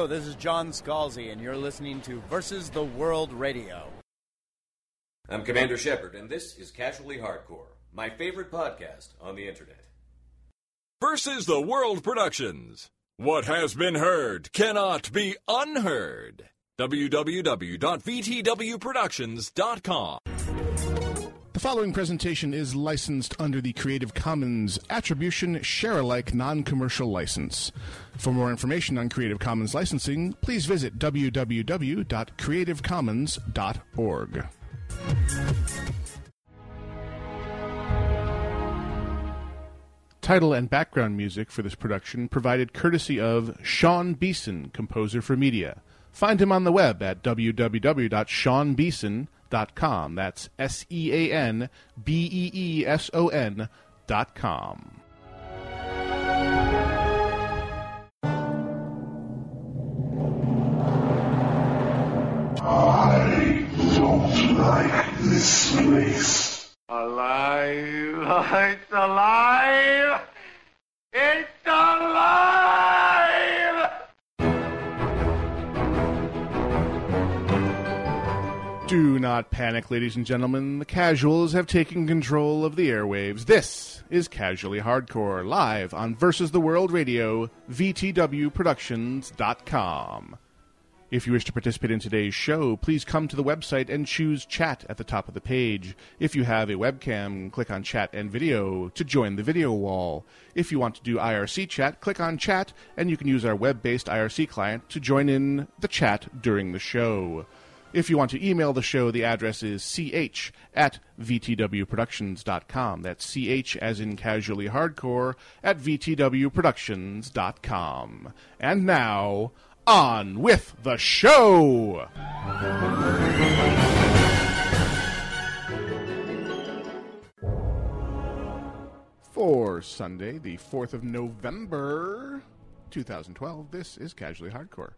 Hello, this is John Scalzi, and you're listening to Versus the World Radio. I'm Commander Shepard, and this is Casually Hardcore, my favorite podcast on the internet. Versus the World Productions. What has been heard cannot be unheard. www.vtwproductions.com. The following presentation is licensed under the Creative Commons Attribution Share Alike Non Commercial License. For more information on Creative Commons licensing, please visit www.creativecommons.org. Title and background music for this production provided courtesy of Sean Beeson, composer for media. Find him on the web at www.seanbeeson.com. .Com that's S E A N B E E S O N dot com. I don't like this place. Alive! It's alive! It's alive! Not panic, ladies and gentlemen. The casuals have taken control of the airwaves. This is Casually Hardcore, live on Versus the World Radio, VTWProductions.com. If you wish to participate in today's show, please come to the website and choose chat at the top of the page. If you have a webcam, click on chat and video to join the video wall. If you want to do IRC chat, click on chat and you can use our web based IRC client to join in the chat during the show. If you want to email the show, the address is ch at vtwproductions.com. That's ch as in casually hardcore at vtwproductions.com. And now, on with the show! For Sunday, the 4th of November, 2012, this is Casually Hardcore.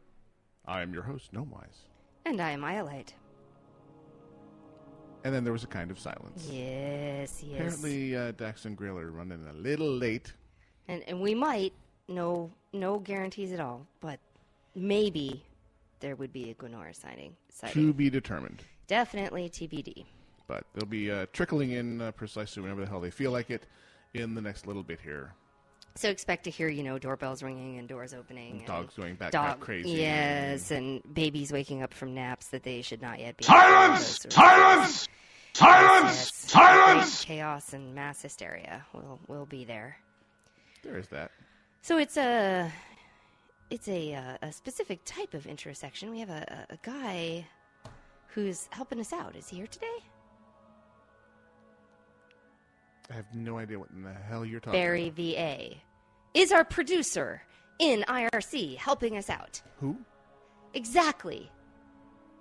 I am your host, Gnomewise. And I am Iolite. And then there was a kind of silence. Yes, yes. Apparently, uh, Dax and Grill are running a little late. And and we might no no guarantees at all, but maybe there would be a Gwenora signing. To be determined. Definitely TBD. But they'll be uh, trickling in uh, precisely whenever the hell they feel like it in the next little bit here. So expect to hear, you know, doorbells ringing and doors opening. and Dogs going back dog, crazy. Yes, and babies waking up from naps that they should not yet be. Silence! Those sorts of Silence! Silence! Silence! Chaos and mass hysteria will will be there. There is that. So it's a it's a uh, a specific type of intersection. We have a, a, a guy who's helping us out. Is he here today? I have no idea what in the hell you're talking Barry about. VA is our producer in IRC, helping us out. Who? Exactly.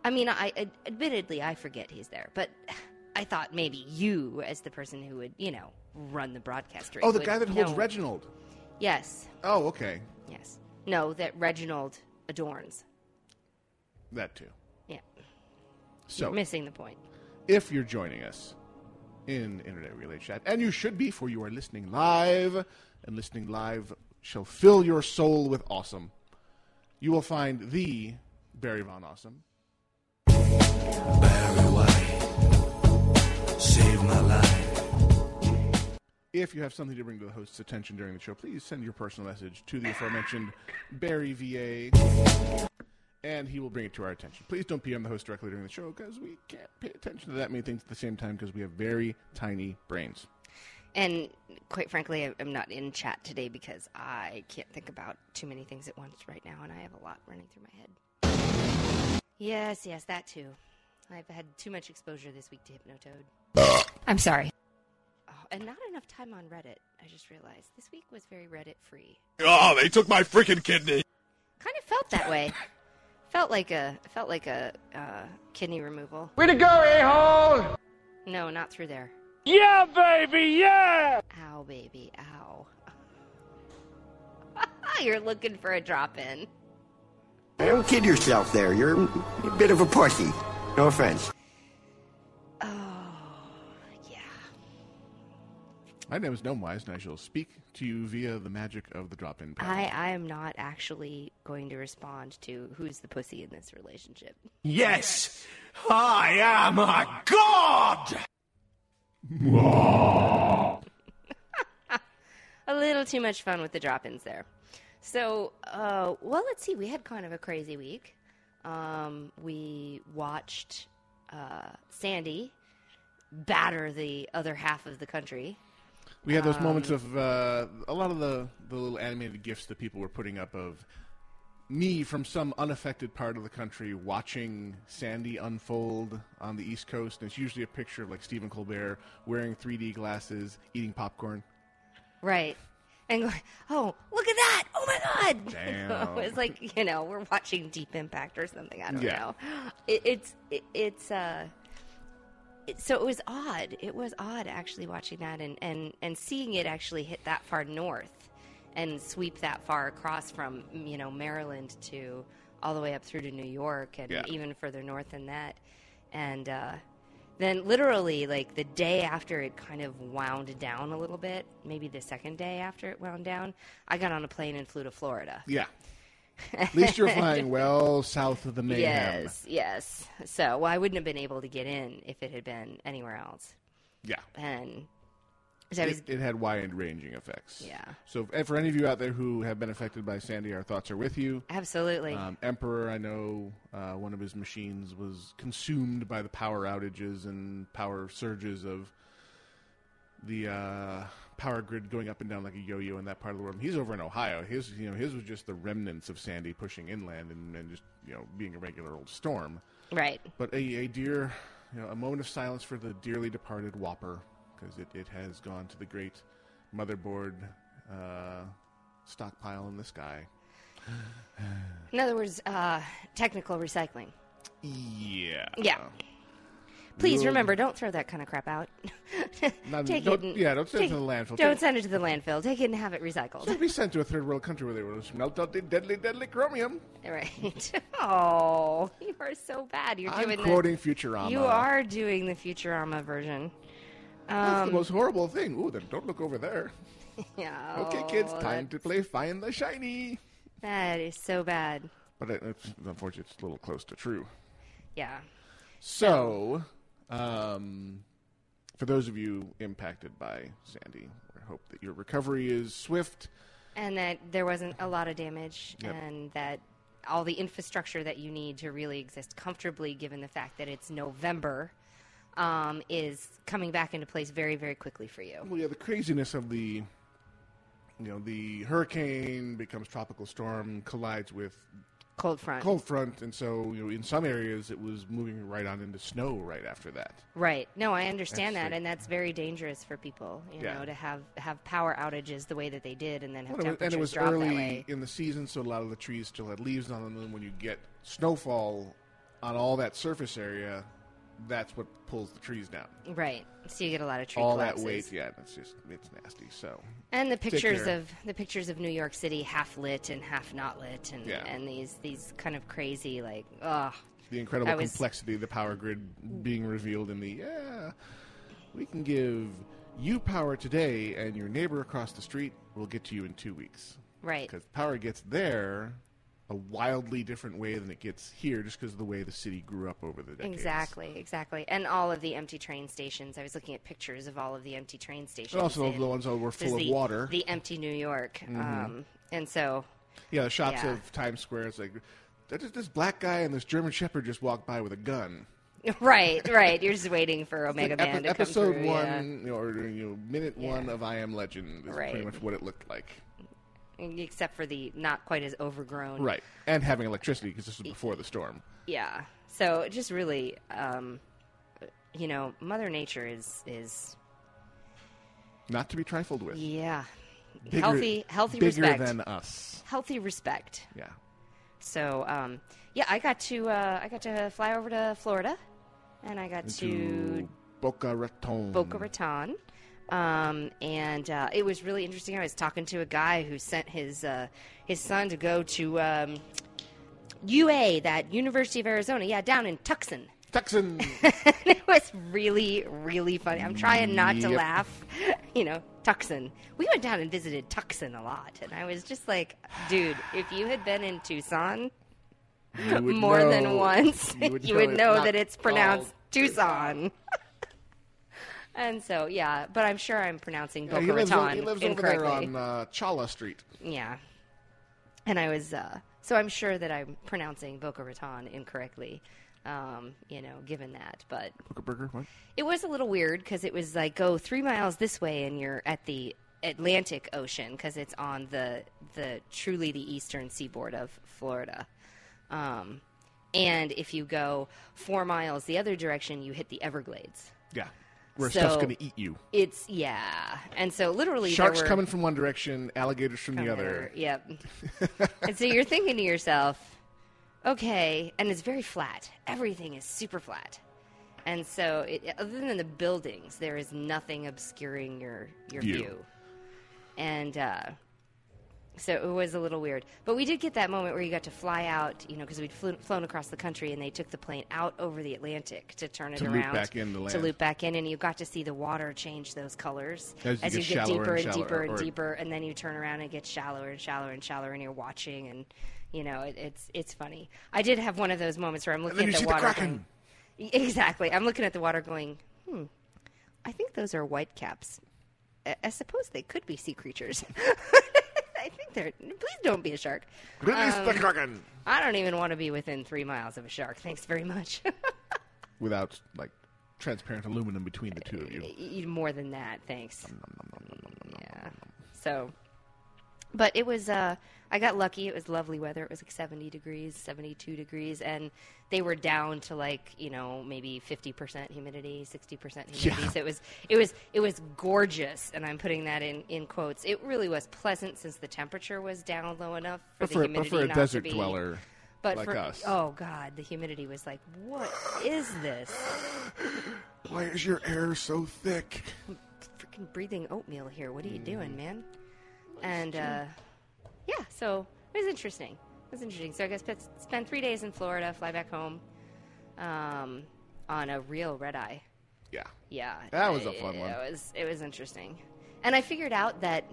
I mean, I, I admittedly I forget he's there, but I thought maybe you, as the person who would you know run the broadcast, Oh, the guy that holds know. Reginald. Yes, Oh, okay. yes. No, that Reginald adorns. That too. Yeah, So, you're missing the point. if you're joining us in Internet Relay Chat, and you should be, for you are listening live, and listening live shall fill your soul with awesome, you will find the Barry Von Awesome. Barry White, save my life. If you have something to bring to the host's attention during the show, please send your personal message to the aforementioned Barry VA, and he will bring it to our attention. Please don't PM the host directly during the show because we can't pay attention to that many things at the same time because we have very tiny brains. And quite frankly, I- I'm not in chat today because I can't think about too many things at once right now, and I have a lot running through my head. Yes, yes, that too. I've had too much exposure this week to Hypnotoad. I'm sorry. Oh, and not enough time on Reddit. I just realized this week was very Reddit free. Oh, ah, they took my freaking kidney. Kind of felt that way. Felt like a felt like a uh, kidney removal. Way to go, a-hole! No, not through there. Yeah, baby, yeah! Ow, baby, ow. You're looking for a drop in. Don't kid yourself there. You're a bit of a pussy. No offense. Oh, My name is Gnomewise, and I shall speak to you via the magic of the drop-in panel. I, I am not actually going to respond to who's the pussy in this relationship. Yes, I am a god! a little too much fun with the drop-ins there. So, uh, well, let's see. We had kind of a crazy week. Um, we watched uh, Sandy batter the other half of the country. We had those moments Um, of uh, a lot of the, the little animated gifs that people were putting up of me from some unaffected part of the country watching Sandy unfold on the East Coast. And it's usually a picture of like Stephen Colbert wearing 3D glasses, eating popcorn. Right. And going, oh, look at that! Oh my God! Damn. it's like you know we're watching Deep Impact or something. I don't Yeah. know. It, it's it, it's uh. So it was odd. It was odd actually watching that and, and, and seeing it actually hit that far north and sweep that far across from you know Maryland to all the way up through to New York and Yeah. even further north than that. And uh, then literally like the day after it kind of wound down a little bit, maybe the second day after it wound down, I got on a plane and flew to Florida. Yeah. At least you're flying well south of the mayhem. Yes, yes. So, well, I wouldn't have been able to get in if it had been anywhere else. Yeah. And so I was, It, it had wide ranging effects. Yeah. So, and for any of you out there who have been affected by Sandy, our thoughts are with you. absolutely. Um, Emperor, I know uh, one of his machines was consumed by the power outages and power surges of the uh, power grid going up and down like a yo-yo in that part of the world. He's over in Ohio. His, you know, his was just the remnants of Sandy pushing inland and, and just you know being a regular old storm. right. But a, a dear, you know, a moment of silence for the dearly departed Whopper, because it, it has gone to the great motherboard uh, stockpile in the sky. In other words, uh, technical recycling. Yeah. Yeah. Please remember, don't throw that kind of crap out. Not- Take don't- it and, yeah, don't send it to the landfill. Don't send it to the landfill. Take it and have it recycled. Should be sent to a third world country where they will smelt out the deadly, deadly chromium. Right. Oh, you are so bad. You're I'm doing quoting the, Futurama. You are doing the Futurama version. That's Um, the most horrible thing. Ooh, then don't look over there. yeah. Okay, kids, oh, time to play Find the Shiny. That is so bad. But it, it's, unfortunately, it's a little close to true. Yeah. So, um, for those of you impacted by Sandy, we hope that your recovery is swift. And that there wasn't a lot of damage, Yep. and that all the infrastructure that you need to really exist comfortably, given the fact that it's November, um, is coming back into place very, very quickly for you. Well, yeah, the craziness of the, you know, the hurricane becomes tropical storm, collides with Cold front. cold front, and so you know, in some areas it was moving right on into snow right after that. Right. No, I understand That's that, like- and that's very dangerous for people. You Yeah. know, to have have power outages the way that they did, and then have Well, temperatures and it was drop that early way. in the season, so a lot of the trees still had leaves on them. And when you get snowfall on all that surface area, that's what pulls the trees down. Right. So you get a lot of tree all collapses. that weight, yeah, it's just it's nasty. So And the pictures of the pictures of New York City half lit and half not lit, and Yeah. and these these kind of crazy like ugh. the incredible I complexity of the power grid being revealed in the yeah, we can give you power today, and your neighbor across the street will get to you in two weeks. Right. Because power gets there a wildly different way than it gets here, just because of the way the city grew up over the decades. Exactly, exactly. And all of the empty train stations. I was looking at pictures of all of the empty train stations. And also the ones that were full of the, water. The empty New York. Mhm. Um, and so, Yeah, the shots Yeah. of Times Square. It's like this black guy and this German Shepherd just walked by with a gun. right, right. You're just waiting for Omega like Man epi- to come episode through. one, yeah. or you know, minute Yeah. one of I Am Legend is Right. pretty much what it looked like. Except for the not quite as overgrown. Right, and having electricity because this was before the storm. Yeah. So just really, um, you know, Mother Nature is is Not to be trifled with. yeah, Bigger- healthy, healthy bigger respect. than us. Healthy respect. Yeah. So um, yeah, I got to uh, I got to fly over to Florida, and I got to Into Boca Raton. Boca Raton. Um, and uh, it was really interesting. I was talking to a guy who sent his uh, his son to go to um, UA, that University of Arizona, yeah, down in Tucson. Tucson. it was really, really funny. I'm trying not to Yep. laugh. You know, Tucson. We went down and visited Tucson a lot, and I was just like, dude, if you had been in Tucson You more than once, you would, it's know that it's pronounced called Tucson. And so, yeah, but I'm sure I'm pronouncing Yeah, Boca he lives, Raton he lives over there incorrectly. on uh, Chala Street. Yeah. And I was, uh, so I'm sure that I'm pronouncing Boca Raton incorrectly, um, you know, given that. But Booker Burger, what? it was a little weird because it was like go three miles this way and you're at the Atlantic Ocean because it's on the, the truly the eastern seaboard of Florida. Um, and if you go four miles the other direction, you hit the Everglades. Yeah. Where So- stuff's going to eat you. It's, yeah. And so literally, Sharks there were, coming from one direction, alligators from the other. Yep. and so you're thinking to yourself, okay, and it's very flat. Everything is super flat. And so, it, other than the buildings, there is nothing obscuring your your View. view. And uh, so it was a little weird. But we did get that moment where you got to fly out, you know, because we'd flew, flown across the country and they took the plane out over the Atlantic to turn it To loop around back in to to loop back in, and you got to see the water change those colors As you get you get deeper and and, deeper and deeper, and then you turn around and it gets shallower and shallower and shallower, and you're watching, and you know it, it's it's funny. I did have one of those moments where I'm looking at you the see the water. Kraken. going, exactly, I'm looking at the water, going, hmm, I think those are white caps. I, I suppose they could be sea creatures. I think they're. Please don't be a shark. Release the Um, Kraken! I don't even want to be within three miles of a shark. Thanks very much. Without, like, transparent aluminum between the two of you. More than that, thanks. Yeah. So, but it was. Uh, I got lucky. It was lovely weather. It was like 70 degrees, 72 degrees, and they were down to like you know maybe 50% humidity, 60% humidity. Yeah. So it was it was it was gorgeous, and I'm putting that in in quotes. It really was pleasant since the temperature was down low enough for the for, but humidity for a not desert to be. dweller But like for, us. oh god, the humidity was like, what is this? Why is your air so thick? freaking breathing oatmeal here. What are you doing, man? And uh, yeah, so it was interesting. It was interesting. So I guess spent, spent three days in Florida, fly back home um, on a real red eye. Yeah. Yeah, That was a fun one. It was it was interesting, and I figured out that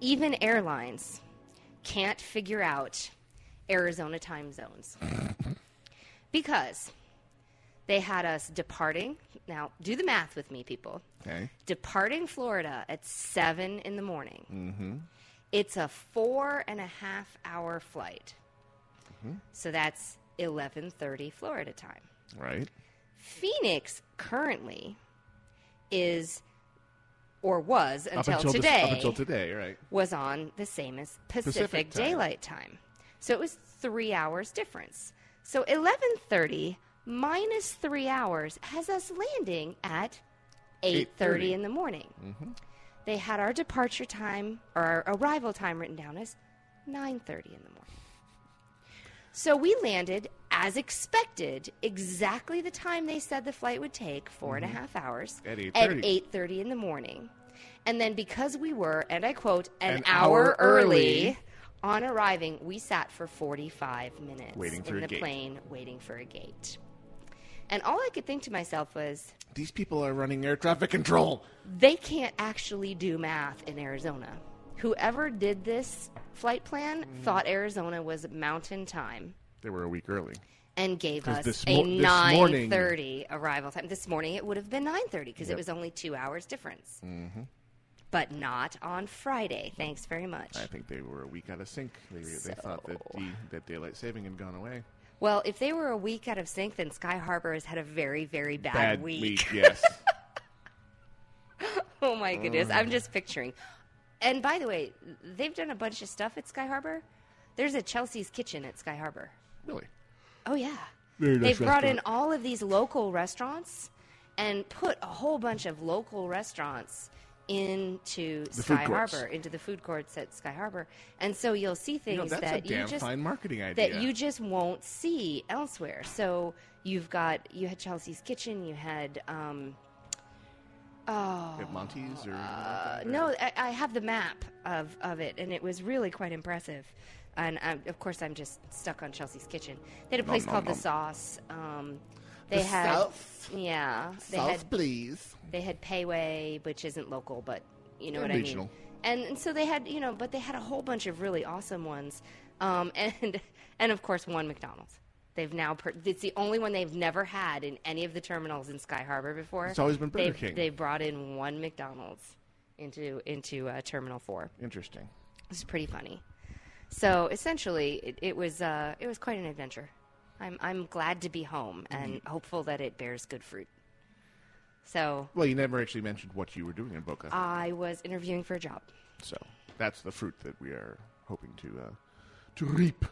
even airlines can't figure out Arizona time zones because they had us departing. Now, do the math with me, people. Okay. Departing Florida at seven in the morning. Mm-hmm. It's a four and a half hour flight. Mm-hmm. So that's eleven thirty Florida time. Right. Phoenix currently is or was until, until this- today up until today, right. was on the same as Pacific, Pacific time. Daylight Time. So it was three hours difference. So eleven thirty minus three hours has us landing at eight thirty 8:30. in the morning. Mm-hmm. They had our departure time or our arrival time written down as nine thirty in the morning. So we landed as expected, exactly the time they said the flight would take, four and a half hours, At at 8:30. 8.30 in the morning. And then because we were, and I quote, an, An hour, hour early, early. on arriving, we sat for 45 minutes Waiting for in the gate. plane waiting for a gate. And all I could think to myself was, These people are running air traffic control. they can't actually do math in Arizona. Whoever did this flight plan Mm. thought Arizona was mountain time They were a week early. and gave us a mo- morning- 9:30 arrival time. This morning it would have been 9:30 because it was only 2 hours difference. Mm-hmm. But not on Friday. Thanks very much. I think they were a week out of sync. They, they thought that, the, that daylight saving had gone away. Well, if they were a week out of sync, then Sky Harbor has had a very, very bad, week. yes. oh my goodness, Mm. I'm just picturing. And by the way, they've done a bunch of stuff at Sky Harbor. There's a Chelsea's Kitchen at Sky Harbor. really? Oh yeah. Very nice They've brought in all of these local restaurants and put a whole bunch of local restaurants into The Sky. Harbor, into the food courts at Sky Harbor. And so you'll see You things know, that's that you just that you just won't see elsewhere. So you've got you had Chelsea's Kitchen, you had um, oh At Monty's or uh, no, I, I have the map of, of it, and it was really quite impressive. And i of course, I'm just stuck on Chelsea's Kitchen. They had a Nom, place nom, called nom. the Sauce. Um, they The had Sauce? yeah, they Sauce, had please. they had Pei Wei, which isn't local, but You know And what regional. I mean? And, and so they had, you know, but they had a whole bunch of really awesome ones, um, and and of course one McDonald's. They've now per- it's the only one they've never had in any of the terminals in Sky Harbor before. It's always been Burger they've, King. They brought in one McDonald's into into uh, Terminal Four. Interesting. It's pretty funny. So essentially, it, it was uh, it was quite an adventure. I'm I'm glad to be home and Mm-hmm. hopeful that it bears good fruit. So Well, you never actually mentioned what you were doing in Boca, I was interviewing for a job. so that's the fruit that we are hoping to uh, to reap,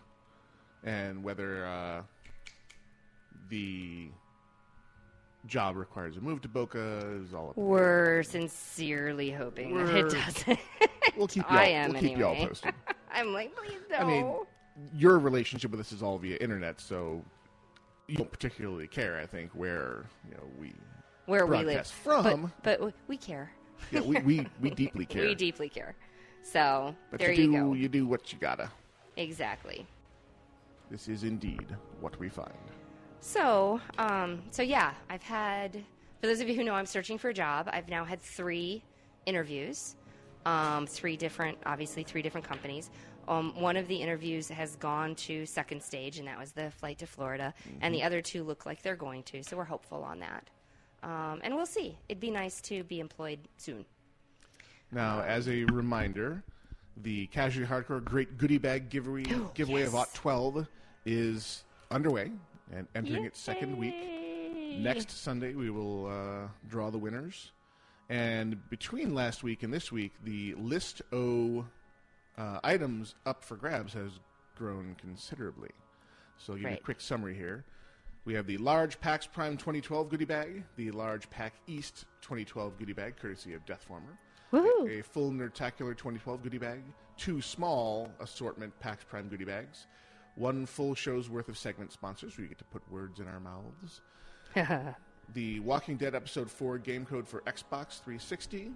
and whether uh, the job requires a move to Boca is all up. in the air. We're sincerely hoping that it We're- doesn't. We'll keep y'all, I am we'll keep y'all anyway. posted. I'm like, please no. I mean, your relationship with us is all via internet, so you don't particularly care. I think where you know we where we live from. but, but we care. yeah, we, we, we deeply care. We deeply care. So but there you you, go. you do what you gotta. Exactly. This is indeed what we find. So, um, so yeah, I've had. For those of you who know, I'm searching for a job. I've now had three interviews, um, three different, obviously three different companies. Um, one of the interviews has gone to second stage, and that was the flight to Florida. And the other two look like they're going to, so we're hopeful on that. Um, and we'll see. It'd be nice to be employed soon. Now, as a reminder, the Casually Hardcore Great Goodie Bag giveaway giveaway of yes. Ot 12 is underway and entering its second week. Next Sunday, we will uh, draw the winners. And between last week and this week, the list O uh, items up for grabs has grown considerably. So I'll give you a Right. quick summary here. We have the large PAX Prime 2012 goodie bag, the large PAX East 2012 goodie bag, courtesy of Deathformer, Woohoo! a, a full Nerdtacular 2012 goodie bag, two small assortment PAX Prime goodie bags, one full show's worth of segment sponsors where you get to put words in our mouths, the Walking Dead Episode 4 game code for Xbox 360,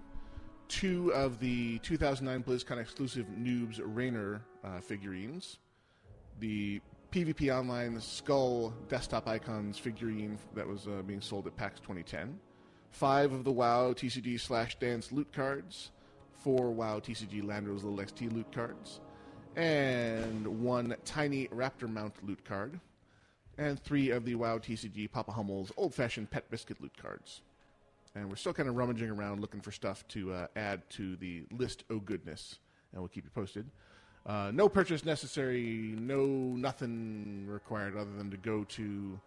two of the 2009 BlizzCon exclusive Noobs Rainer uh, figurines, the PvP Online Skull desktop icons figurine that was uh, being sold at PAX 2010, five of the WoW TCG slash dance loot cards, four WoW TCG Landros Little XT loot cards, and one tiny Raptor mount loot card, and three of the WoW TCG Papa Hummel's old fashioned pet biscuit loot cards. And we're still kind of rummaging around looking for stuff to uh, add to the list oh goodness, and we'll keep you posted. Uh, no purchase necessary, no nothing required other than to go to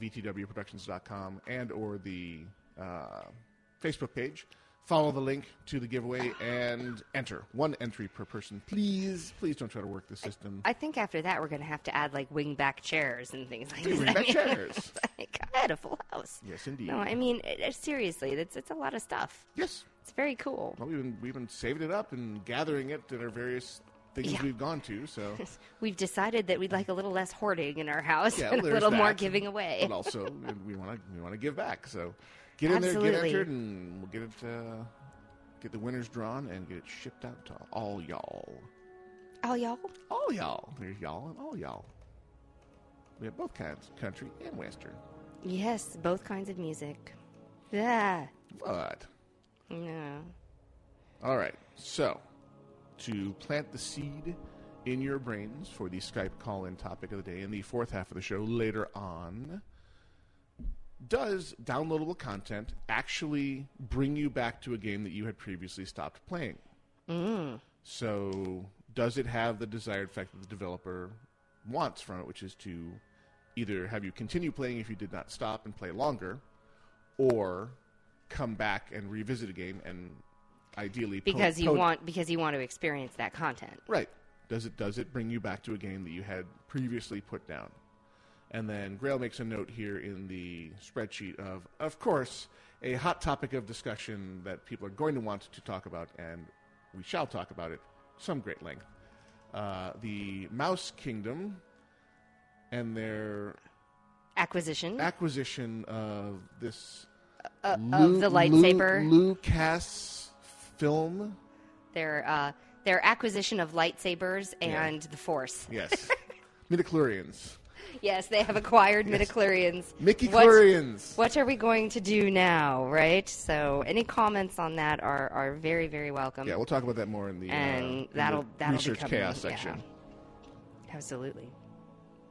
vtwproductions.com and or the uh, Facebook page, follow the link to the giveaway, and enter. One entry per person. Please, please don't try to work the system. I think after that, we're going to have to add like wingback chairs and things like that. Wingback chairs. like, I had a full house. Yes, indeed. No, I mean it, it- seriously, it's it's a lot of stuff. yes. It's very cool. Well, we've been, we've been saving it up and gathering it at our various things Yeah. we've gone to. So We've decided that we'd like a little less hoarding in our house yeah, and a little more that. giving away. But also, we want to we want to give back. So get in there, Absolutely. get entered, and we'll get it. Uh, get the winners drawn and get it shipped out to all y'all. All y'all. All y'all. There's y'all and all y'all. We have both kinds, country and western. Yes, both kinds of music. Yeah. What? No. All right. So, to plant the seed in your brains for the Skype call in topic of the day in the fourth half of the show later on, does downloadable content actually bring you back to a game that you had previously stopped playing? Mm. So, does it have the desired effect that the developer wants from it, which is to either have you continue playing if you did not stop and play longer, or come back and revisit a game and ideally po- Because you po- want because you want to experience that content. right does it does it bring you back to a game that you had previously put down and then Grail makes a note here in the spreadsheet of of course a hot topic of discussion that people are going to want to talk about and we shall talk about it some great length uh, the Mouse Kingdom and their Acquisition acquisition of this uh, Lu- of the Lu- lightsaber. Lucas film. their uh, their acquisition of lightsabers Yeah. and the Force. Yes, midichlorians. Yes, they have acquired midichlorians. Mickey What- Chlorians. What are we going to do now, right? So, any comments on that are, are very, very welcome. Yeah, we'll talk about that more in the, uh, and in that'll the that'll research be coming, chaos yeah. section. Absolutely.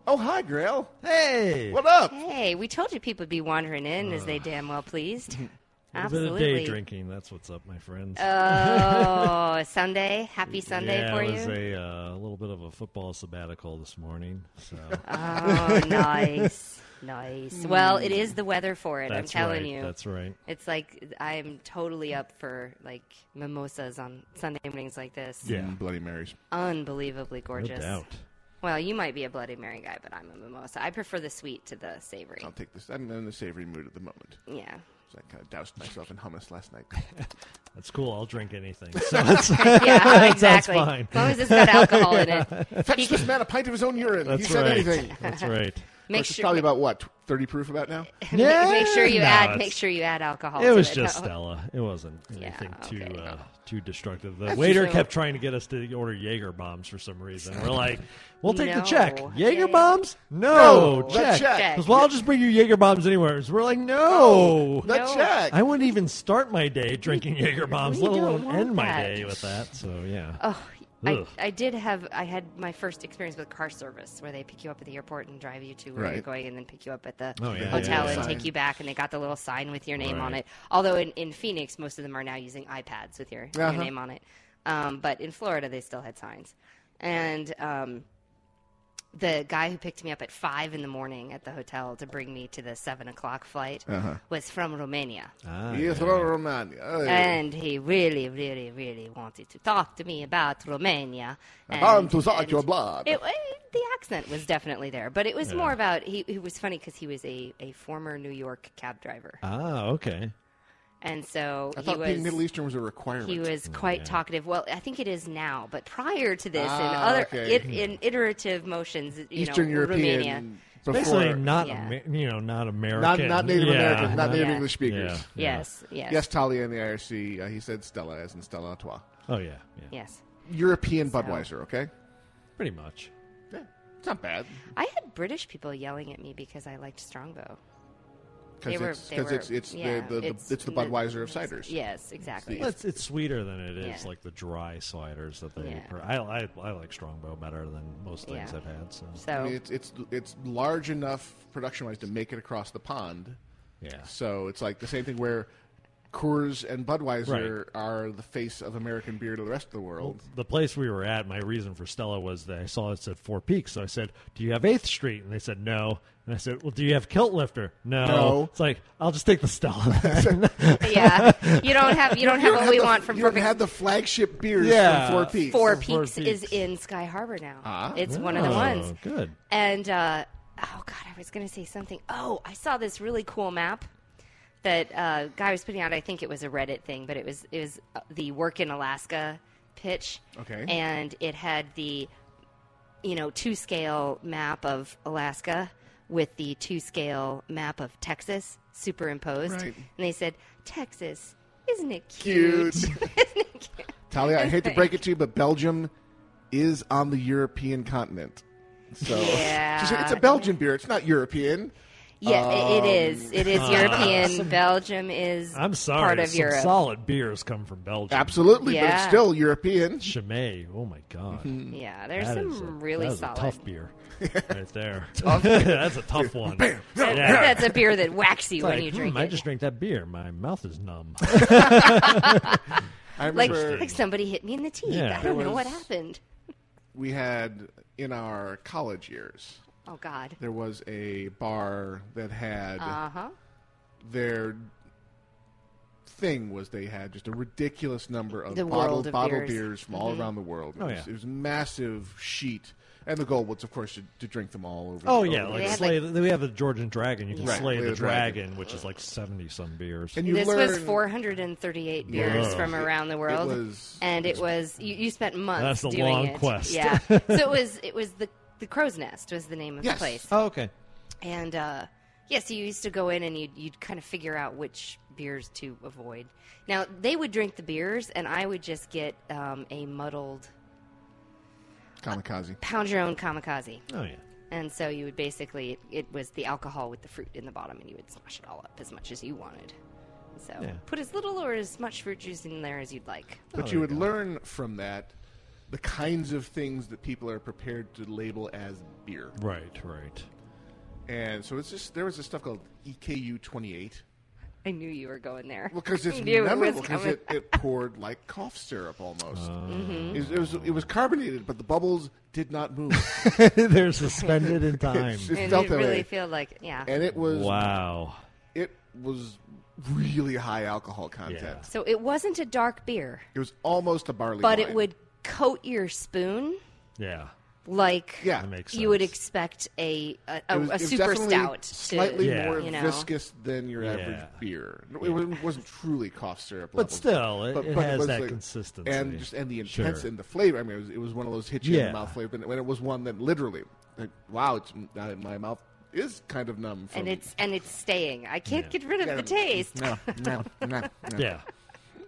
Oh, hi, Grail. Hey, What up? Hey, we told you people would be wandering in as they damn well pleased. a bit of day drinking. That's what's up, my friends. Oh, Sunday. Happy Sunday yeah, for it was you. a uh, little bit of a football sabbatical this morning. So Oh, nice. Nice. Well, it is the weather for it. I'm telling right. you. That's right. It's like I'm totally up for like mimosas on Sunday mornings like this. Yeah. Mm, Bloody Marys. Unbelievably No gorgeous. doubt. Well, you might be a Bloody Mary guy, but I'm a mimosa. I prefer the sweet to the savory. I'll take this. I'm in the savory mood at the moment. Yeah. So I kind of doused myself in hummus last night. That's cool. I'll drink anything. So it's, Yeah, Sounds exactly. fine. As long as it's got alcohol in it. Fetch this man a pint of his own urine. That's he said right. anything. That's right. Make It's sure probably about what thirty proof about now. ma- make sure you No, add make sure you add alcohol. It was it. just No. Stella. It wasn't Yeah, anything too okay. uh, too destructive. The That's waiter kept trying to get us to order Jaeger bombs for some reason. We're like, we'll take the check. Jaeger Yeah. bombs? No, No, check. check. Check. Because well, I'll just bring you Jaeger bombs anywhere. So we're like, no. Not No. check. I wouldn't even start my day drinking Jaeger bombs, let alone want end my day with that. So yeah. Oh, I, I did have I had my first experience with car service where they pick you up at the airport and drive you to where you're going and then pick you up at the Oh, yeah, hotel yeah, and yeah. take you back and they got the little sign with your name on it. Although in, in Phoenix most of them are now using iPads with your, your Uh-huh. name on it. Um, but in Florida they still had signs. And um, the guy who picked me up at five in the morning at the hotel to bring me to the seven o'clock flight Uh-huh. was from Romania. Ah, Yes, yeah. Romania. Oh, yeah. And he really, really, really wanted to talk to me about Romania. I want And- to suck your blood. It, it- the accent was definitely there, but it was Yeah. more about he. It was funny because he was a, a former New York cab driver, Ah, okay. And so I he thought being Middle Eastern was a requirement. he was quite yeah. talkative. Well, I think it is now, but prior to this, in Ah, other okay. it, in iterative motions, you Eastern know, European. Romania. Before, Basically, not Yeah. Ama- you know, not American, not not Native Yeah. American, not Native Yeah. English speakers. Yeah. Yes, yes, Yes, Talia in the IRC. Uh, he said Stella, as in Stella Artois. Oh yeah, yeah. yes. European So- Budweiser. Okay. Pretty much. Yeah, it's not bad. I had British people yelling at me because I liked Strongbow. They Because it's they because were- it's it's yeah, the, the, it's it's the the- Budweiser of ciders. Yes, exactly. Well, it's, it's sweeter than it is Yeah. like the dry sliders that they. Yeah. per- I, I I like Strongbow better than most things Yeah. I've had. So So I mean, it's it's it's large enough production wise to make it across the pond. yeah, So it's like the same thing where Coors and Budweiser are the face of American beer to the rest of the world. the place we were at, my reason for Stella was that I saw it said Four Peaks, so I said, "Do you have Eighth Street?" And they said no. And I said, "Well, do you have Kilt Lifter?" No. No. It's like I'll just take the Stella. yeah, you don't have you don't have what have we the, want from you don't Perfect. have the flagship beers Yeah. from Four Peaks. Four Four Peaks, is in Sky Harbor now. Ah. it's one of the Oh, ones. Good. And uh, oh god, I was going to say something. Oh, I saw this really cool map that uh, guy was putting out. I think it was a Reddit thing, but it was it was uh, the Work in Alaska pitch. Okay. And it had the you know two scale map of Alaska with the two scale map of Texas superimposed. Right. And they said, Texas, isn't it cute? Cute. isn't it cute? Talia, I hate to break it to you, but Belgium is on the European continent. So Yeah. It's a Belgian beer. It's not European. Yeah, i- it is. It is Uh, European. Belgium is I'm sorry. part of some Europe. solid beers come from Belgium. Absolutely, but it's still European. Chimay. Oh my god. Yeah, there's That some is a- really that is solid. a tough beer right there. That's a tough one. That- Yeah. That's a beer that whacks you It's when like, you hmm, drink I just drank that beer. My mouth is numb. I like, like somebody hit me in the teeth. Yeah. I don't There know what happened. we had in our college years, Oh God. there was a bar that had Uh huh. their thing was they had just a ridiculous number of The bottled, of bottled beers. beers from all around the world. It, Oh, was, yeah. it was a massive sheet. And the goal was, of course, to, to drink them all over. Oh over yeah, the like They had, slay. we have the George and Dragon. You can Right, slay Slay the the Dragon. dragon, which is like seventy some beers. And you This learn, was 438 beers Whoa. from around the world, was- and it was you, you spent months That's a doing long it. quest. Yeah. so it was it was the the Crow's Nest was the name of Yes. the place. oh okay. And uh, yes, you used to go in and you'd, you'd kind of figure out which beers to avoid. Now, they would drink the beers, and I would just get um, a muddled kamikaze. pound your own kamikaze. Oh yeah. And so you would basically, it, it was the alcohol with the fruit in the bottom, and you would smash it all up as much as you wanted. So Yeah. put as little or as much fruit juice in there as you'd like. But Oh, you would go. learn from that the kinds of things that people are prepared to label as beer. Right, right. And so it's just there was this stuff called EKU twenty eight. I knew you were going there. Well, because it's it memorable because coming. it, it poured like cough syrup almost. Mhm. It, was, it was it was carbonated, but the bubbles did not move. They're suspended in time. It It felt did that really way. feel like, yeah. and it was Wow. It was really high alcohol content. So it wasn't a dark beer, It was almost a barley but wine. it would coat your spoon Yeah. like Yeah. You would expect a a, It a, was- a it was super definitely stout, to, slightly Yeah. more you know. viscous than your average Yeah. beer. It wasn't- wasn't truly cough syrup, But levels. still, it- it has was that consistency. and just and the Sure. intense and the flavor. I mean, it was, it was one of those hit you in the mouth flavor. But when it was one that literally, like, wow, it's uh, my mouth is kind of numb. From, and it's and it's staying. I can't Yeah. get rid of Yeah, the taste. No, no, no, no. Yeah.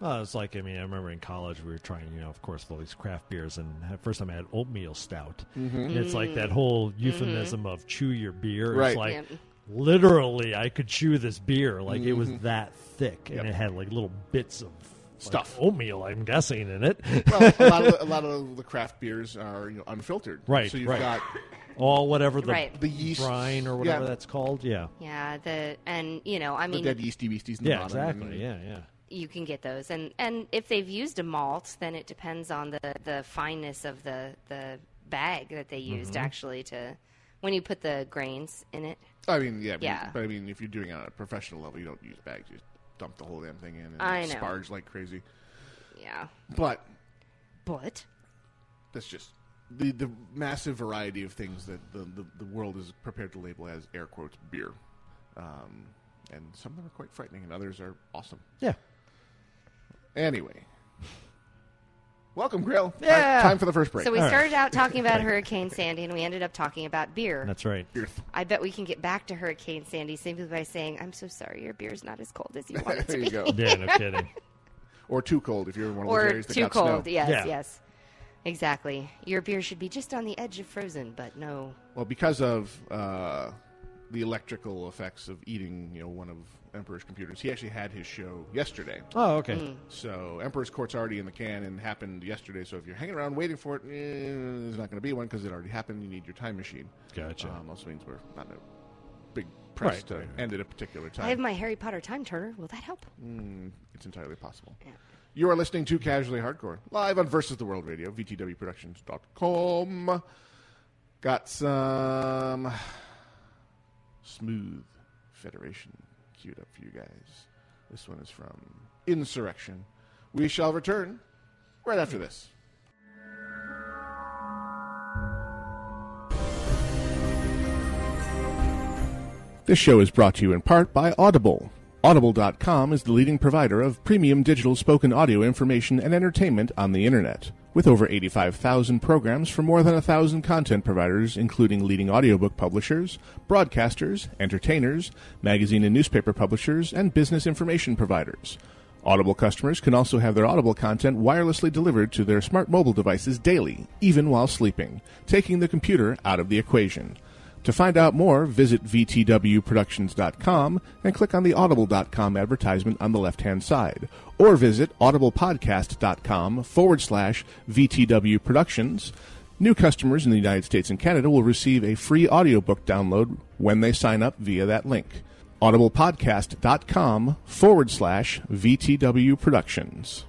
Well, it's like I mean, I remember in college we were trying, you know, of course, all these craft beers, and the first time I had oatmeal stout. Mhm. And it's like that whole euphemism of chew your beer. Right. It's like Yep. literally, I could chew this beer, like it was Mhm. that thick, Yep. and it had like little bits of like, Stuff. oatmeal. I'm guessing in it. well, a lot, of the, a lot of the craft beers are you know unfiltered. Right, So you've right. got all whatever the Right. the yeast brine or whatever yeah, that's called. Yeah. Yeah, the and you know, I the mean, dead yeasty beasties in the Yeah. bottom. Exactly. and- Yeah. Yeah. You can get those, and and if they've used a malt, then it depends on the the fineness of the the bag that they used Mhm. actually to when you put the grains in it. I mean, yeah, Yeah. But I mean, if you're doing it on a professional level, you don't use bags. You just dump the whole damn thing in and I know. sparge like crazy. Yeah, But but that's just the the massive variety of things that the, the, the world is prepared to label as air quotes beer. Um, and some of them are quite frightening, and others are awesome. Yeah. Anyway, welcome, Grill. Time- Yeah. Time, for the first break. So we All right. started out talking about Hurricane Sandy, and we ended up talking about beer. That's right. I bet we can get back to Hurricane Sandy simply by saying, "I'm so sorry, your beer's not as cold as you want it to be." there be." you go. Yeah. No kidding. Or too cold if you're in one of those or areas that too got cold. snow. Yes, Yeah. yes, exactly. Your beer should be just on the edge of frozen, but no. Well, because of uh, the electrical effects of eating, you know, one of Emperor's computers, he actually had his show yesterday. Oh, okay. Mm. So Emperor's Court's already in the can and happened yesterday. So if you're hanging around waiting for it, eh, there's not going to be one because it already happened. You need your time machine. Gotcha. Um, also means we're not in a big press Right, to right, right. end at a particular time. I have my Harry Potter time turner. Will that help? Mm, it's entirely possible. Yeah. You are listening to Casually Hardcore, live on Versus the World Radio, VTWProductions.com. Got some smooth Federation queued up for you guys. This one is from Insurrection. We shall return right after this. This show is brought to you in part by Audible. Audible.com is the leading provider of premium digital spoken audio information and entertainment on the Internet. With over 85,000 programs from more than 1,000 content providers, including leading audiobook publishers, broadcasters, entertainers, magazine and newspaper publishers, and business information providers. Audible customers can also have their Audible content wirelessly delivered to their smart mobile devices daily, even while sleeping, taking the computer out of the equation. To find out more, visit VTWProductions.com and click on the Audible.com advertisement on the left hand side, or visit audiblepodcast.com forward slash VTW Productions. New customers in the United States and Canada will receive a free audiobook download when they sign up via that link. audiblepodcast.com forward slash VTW Productions.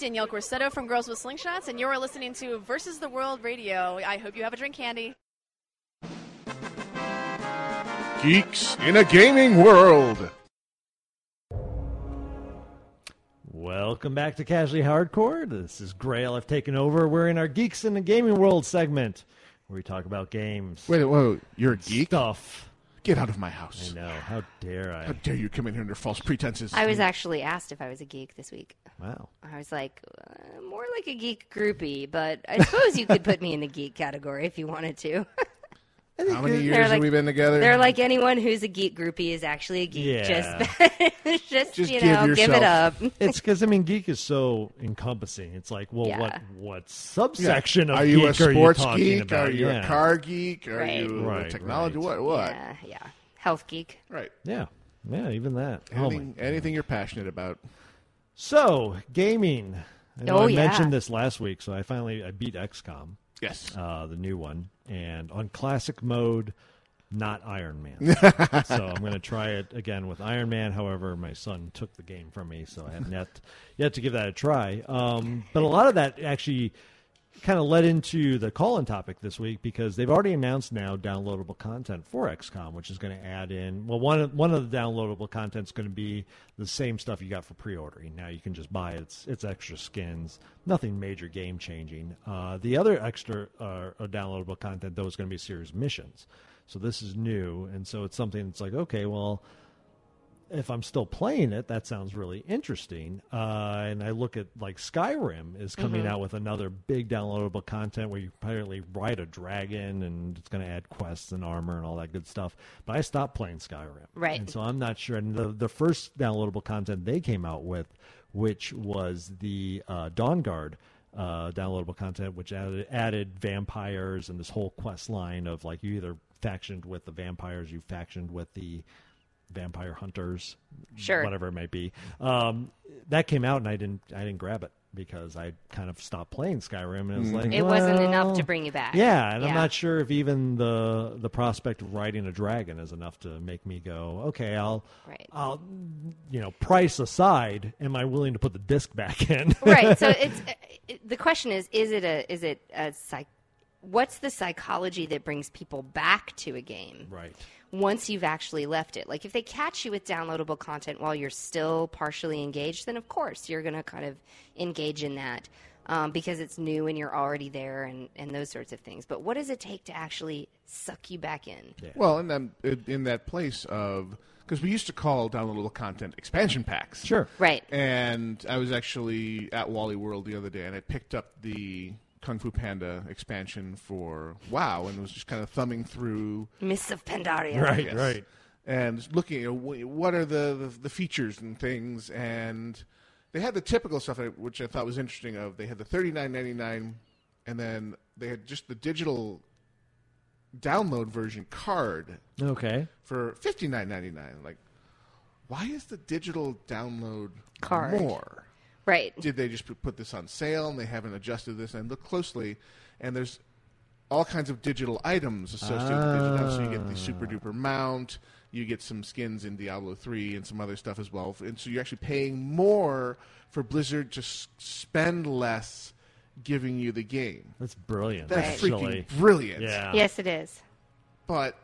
Danielle Corsetto from Girls with Slingshots, and you're listening to Versus the World Radio. I hope you have a drink handy. Geeks in a gaming world. Welcome back to Casually Hardcore. This is Grail. I've taken over. We're in our Geeks in the Gaming World segment where we talk about games. Wait, whoa, you're a geek? Stuff. Get out of my house. I know. How dare I? How dare you come in here under false pretenses? I was actually asked if I was a geek this week. Wow. I was like, uh, more like a geek groupie, but I suppose you could put me in the geek category if you wanted to. How many They're years have we been together? They're like anyone who's a geek groupie is actually a geek. Yeah. Just, just, Just you give know, give it up. it's because I mean, geek is so encompassing. It's like, well, Yeah. what what subsection of Are you a geek are you talking geek? about? Are you yeah. a car geek? Are Right. you Right, a technology? right. What? What? Yeah, yeah. Health geek. Right. Yeah, yeah, even that. Oh Anything, anything you're passionate about. So, gaming. I know Oh, I yeah. mentioned this last week, so I finally I beat XCOM, Yes. uh, the new one, and on classic mode, not Iron Man. so I'm going to try it again with Iron Man. However, my son took the game from me, so I have yet yet to give that a try. Um, but a lot of that actually kind of led into the call-in topic this week because they've already announced now downloadable content for XCOM, which is going to add in. Well, one of, one of the downloadable content is going to be the same stuff you got for pre-ordering. Now you can just buy it. It's, it's extra skins, nothing major game changing. Uh, the other extra uh, downloadable content though is going to be series missions. So this is new, and so it's something that's like, okay, well, if I'm still playing it, that sounds really interesting. Uh, and I look at like Skyrim is coming Mhm. out with another big downloadable content where you apparently ride a dragon and it's going to add quests and armor and all that good stuff. But I stopped playing Skyrim, Right. And so I'm not sure. And the the first downloadable content they came out with, which was the uh, Dawnguard. Uh, downloadable content, which added, added vampires and this whole quest line of like you either factioned with the vampires, you factioned with the vampire hunters, Sure. whatever it might be. Um, that came out, and I didn't, I didn't grab it because I kind of stopped playing Skyrim, and it was like It wasn't enough to bring you back. Yeah, and I'm not sure if even the the prospect of riding a dragon is enough to make me go, okay, I'll, Right. I'll, you know, price aside, am I willing to put the disc back in? right. So it's it, the question is: is it a is it a psych? What's the psychology that brings people back to a game? right. Once you've actually left it. Like if they catch you with downloadable content while you're still partially engaged, then of course you're going to kind of engage in that um, because it's new and you're already there and, and those sorts of things. But what does it take to actually suck you back in? Well, in that in that place of because we used to call downloadable content expansion packs. Sure. Right. And I was actually at Wally World the other day, and I picked up the Kung Fu Panda expansion for WoW, and was just kind of thumbing through. Mists of Pandaria. Right, Yes. right. And looking at wh- what are the, the the features and things, and they had the typical stuff, which I thought was interesting. Of they had the thirty nine ninety nine, and then they had just the digital download version card Okay. for fifty nine ninety nine. Like, why is the digital download Card. more? Right. Did they just put this on sale and they haven't adjusted this? And look closely, and there's all kinds of digital items associated with digital. So you get the ah. super duper mount, you get some skins in Diablo three and some other stuff as well. And so you're actually paying more for Blizzard to s- spend less giving you the game. That's brilliant. That's actually. freaking brilliant. Yeah. Yes, it is. But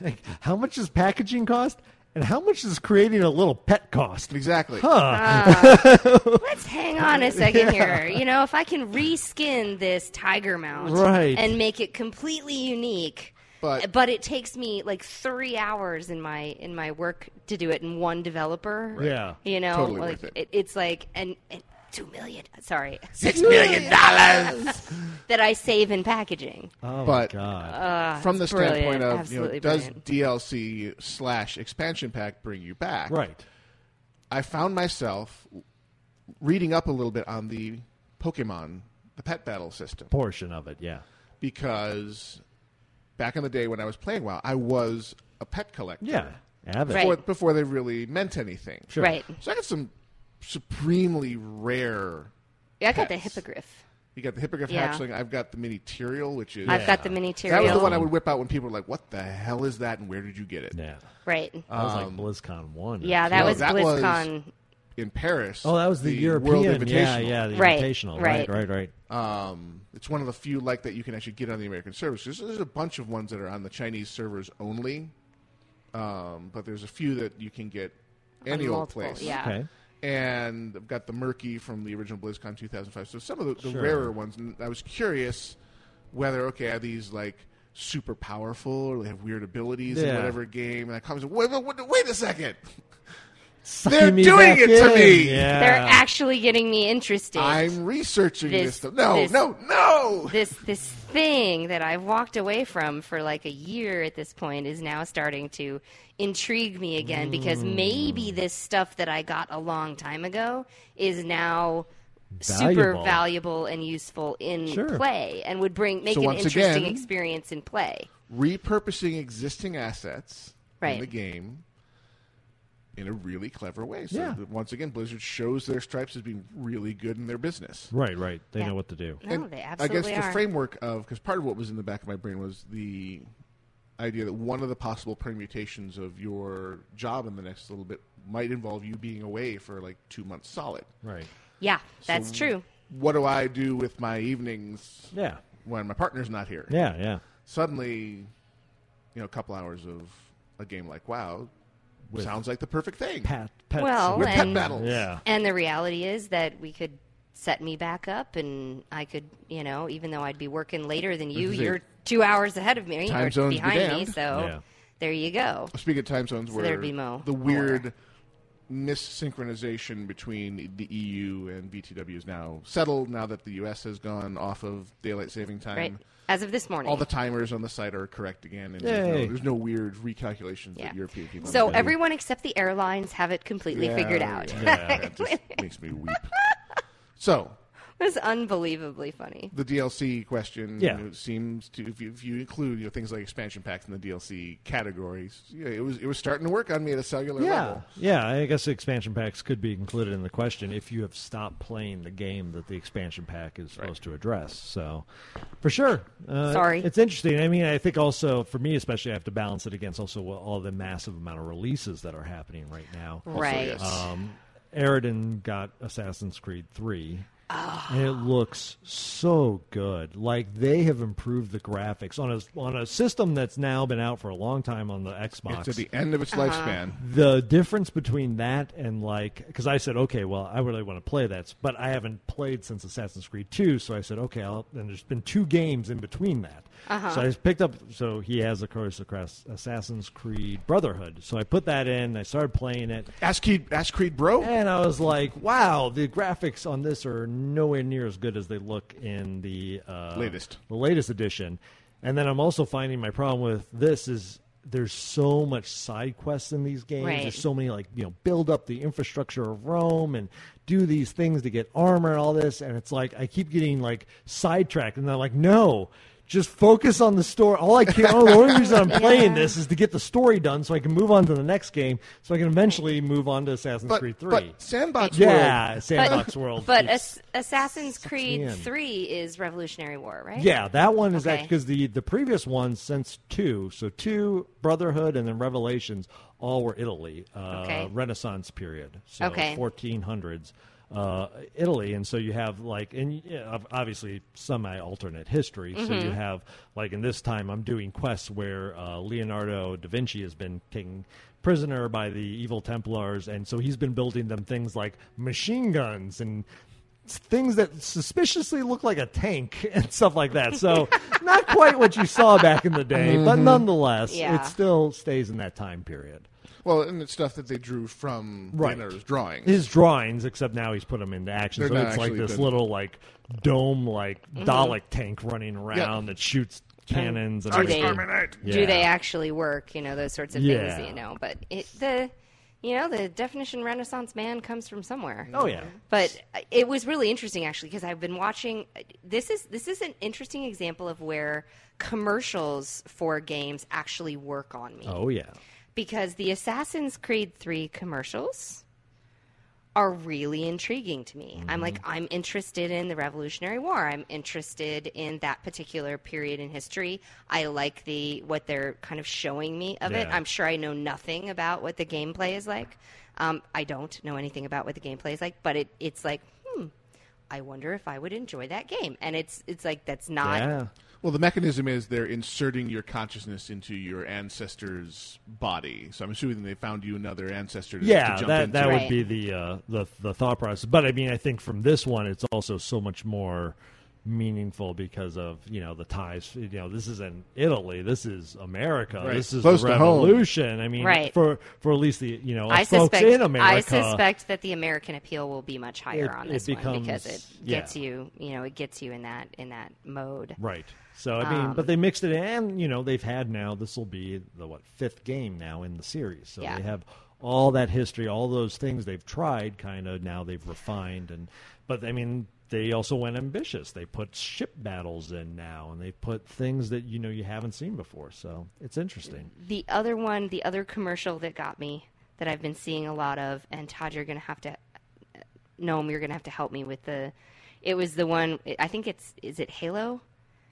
Like, how much does packaging cost? And how much does creating a little pet cost? exactly. Huh. Uh, let's hang on a second here. You know, if I can reskin this tiger mount Right. and make it completely unique, But- but it takes me like three hours in my in my work to do it in one developer. Yeah. you know, Totally like worth it. it's like and, and two million. Sorry, Six million dollars. that I save in packaging. Oh But- my god. Uh, From the brilliant. standpoint of, you know, Absolutely does brilliant. DLC slash expansion pack bring you back? right. I found myself reading up a little bit on the Pokemon, the pet battle system, Portion of it, yeah. because back in the day when I was playing WoW, I was a pet collector. Yeah. Have it. Right. Before, before they really meant anything. Sure. Right. So I got some supremely rare. Yeah, I got the hippogriff. You got the hippogriff Yeah. hatchling. I've got the mini Tyrael, which is I've got the mini that was the one I would whip out when people were like, "What the hell is that? And where did you get it?" Yeah. Right. That was like BlizzCon 1. Yeah, that No, was that was- BlizzCon in Paris. Oh, that was the, World European. Invitational. Yeah, yeah, the Right, Invitational. right. right, right, right. Um, it's one of the few like that you can actually get on the American servers. There's, there's a bunch of ones that are on the Chinese servers only, um, but there's a few that you can get On any old place. yeah. Okay. And I've got the Murky from the original BlizzCon 2005. So some of the, the Sure. rarer ones. And I was curious whether okay are these like super powerful or they have weird abilities in whatever game. And I comes wait, wait, wait, wait a second. Sucking They're me doing back it to me. Yeah. They're actually getting me interested. I'm researching this. This- stuff. No, this- no, no. this this thing that I've walked away from for like a year at this point is now starting to intrigue me again because Mm. maybe this stuff that I got a long time ago is now super Valuable. valuable and useful in Sure. play and would bring make So an interesting again- experience in play. repurposing existing assets right. in the game in a really clever way. So Yeah. once again, Blizzard shows their stripes as being really good in their business. Right, right. They Yeah. know what to do. No, And they I guess the are. framework of because part of what was in the back of my brain was the idea that one of the possible permutations of your job in the next little bit might involve you being away for like two months solid. Right. yeah, that's So true. What do I do with my evenings Yeah. when my partner's not here? Yeah, yeah. Suddenly, you know, a couple hours of a game like WoW sounds like the perfect thing. Pat, pets Well, With pet and, battles. Yeah. and the reality is that we could set me back up and I could, you know, even though I'd be working later than you, This is it. you're two hours ahead of me Time or zones be behind me, so Yeah. there you go. Speaking of time zones, So where there'd be mo- the more. weird missynchronization between the EU and VTW is now settled. Now that the US has gone off of daylight saving time, Right. As of this morning. all the timers on the site are correct again, and there's no, there's no weird recalculations Yeah. that European people. so have to do. everyone except the airlines have it completely Yeah, figured out. Yeah, it just makes me weep. So it was unbelievably funny. the DLC question Yeah. you know, seems to if you, if you include you know things like expansion packs in the DLC categories, yeah, it was it was starting to work on me at a cellular Yeah, level. yeah. I guess expansion packs could be included in the question if you have stopped playing the game that the expansion pack is supposed to address. So, for sure. Uh, Sorry. it's interesting. I mean, I think also for me, especially, I have to balance it against also all the massive amount of releases that are happening right now. right. yes. Um, Eridan got Assassin's Creed 3. Ah. And it looks so good. Like they have improved the graphics on a on a system that's now been out for a long time on the Xbox It's at the end of its Uh-huh. lifespan. the difference between that and like because I said okay well I really want to play that but I haven't played since Assassin's Creed 2 so I said okay I'll, and there's been two games in between that Uh-huh. so I picked up so he has of course across Assassin's Creed Brotherhood so I put that in I started playing it Ask Creed, Ask Creed Bro. and I was like wow the graphics on this are nowhere near as good as they look in the uh, Latest. the latest edition. And then I'm also finding my problem with this is there's so much side quests in these games. Right. There's so many like you know build up the infrastructure of Rome and do these things to get armor and all this. And it's like I keep getting like sidetracked, and they're like, no. Just focus on the story. All I care. Oh, the only reason I'm playing this is to get the story done, so I can move on to the next game, so I can eventually move on to Assassin's but, Creed Three. but Sandbox World. yeah, Sandbox World. But It's- Ass- Assassin's Creed me 3 is Revolutionary War, right? Yeah, that one is Okay. actually because the the previous one since two, so two Brotherhood and then Revelations, all were Italy, uh, Okay. Renaissance period, so Okay. fourteen hundreds. Uh, Italy, and so you have like, and yeah, obviously semi-alternate history. So Mm-hmm. you have like in this time, I'm doing quests where uh, Leonardo da Vinci has been taken prisoner by the evil Templars, and so he's been building them things like machine guns and things that suspiciously look like a tank and stuff like that. So not quite what you saw back in the day, Mm-hmm. but nonetheless, Yeah. it still stays in that time period. Well, and it's stuff that they drew from Right. Leonardo's drawings. His drawings, except now he's put them into action. They're so not it's like this good. little like dome like Mm-hmm. Dalek tank running around that shoots cannons and Do everything. they, do they actually work? You know, those sorts of Yeah. things, you know. But it, the, you know, the definition Renaissance man comes from somewhere. Oh yeah. But it was really interesting actually because I've been watching. This is this is an interesting example of where commercials for games actually work on me Oh yeah. Because the Assassin's Creed 3 commercials are really intriguing to me. I'm like, Mm-hmm. I'm interested in the Revolutionary War. I'm interested in that particular period in history. I like the what they're kind of showing me of it. I'm sure I know nothing about what the gameplay is like. Um, I don't know anything about what the gameplay is like, but it it's like, hmm, I wonder if I would enjoy that game. And it's it's like that's not yeah. Well, the mechanism is they're inserting your consciousness into your ancestor's body. So I'm assuming they found you another ancestor. To, yeah, to jump that into. that would be the uh, the the thought process. But I mean, I think from this one, it's also so much more meaningful because of you know the ties. You know, this is in Italy. This is America. Right. This is Close the to home. revolution. I mean, Right. for for at least the you know I folks suspect in America. I suspect that the American appeal will be much higher It- on it this one because becomes- it yeah. gets you, you know, it gets you in that in that mode. Right. So I mean, Um, but they mixed it in, and you know they've had now. This will be the what fifth game now in the series. So Yeah. they have all that history, all those things they've tried. Kind of now they've refined, and but I mean they also went ambitious. They put ship battles in now, and they put things that you know you haven't seen before. So it's interesting. The other one, the other commercial that got me that I've been seeing a lot of, and Todd, you're going to have to, Noam, you're going to have to help me with the. It was the one. I think it's is it Halo.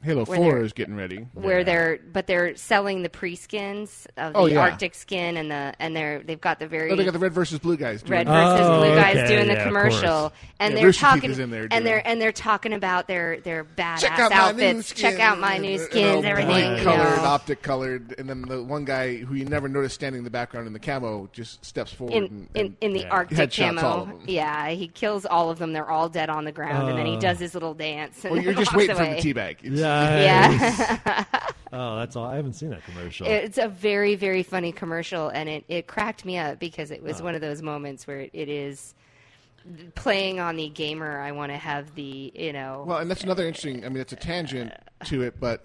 Halo Four is getting ready. where they're but they're selling the pre skins of the Oh, yeah. Arctic skin and the and they're they've got the very Oh, they got the red versus blue guys. Doing red versus Oh, blue guys okay, doing the yeah, of commercial and Yeah, they're Rooster talking in there and doing they're and they're talking about their their badass Check out my new outfits check out my new And- skins and all everything bright colored, know. optic colored, and then the one guy who you never noticed standing in the background in the camo just steps forward in, and, in, and in the Yeah. Arctic headshots all of camo, them. yeah, he kills all of them. They're all dead on the ground, and then he Uh. does his little dance. And Well, you're just waiting away. for the teabag. It's- Yeah. Yeah. oh, that's all. I haven't seen that commercial. It's a very, very funny commercial, and it, it cracked me up because it Oh. was one of those moments where it is playing on the gamer. I want to have the, you know. Well, and that's another interesting. I mean, it's a tangent to it, but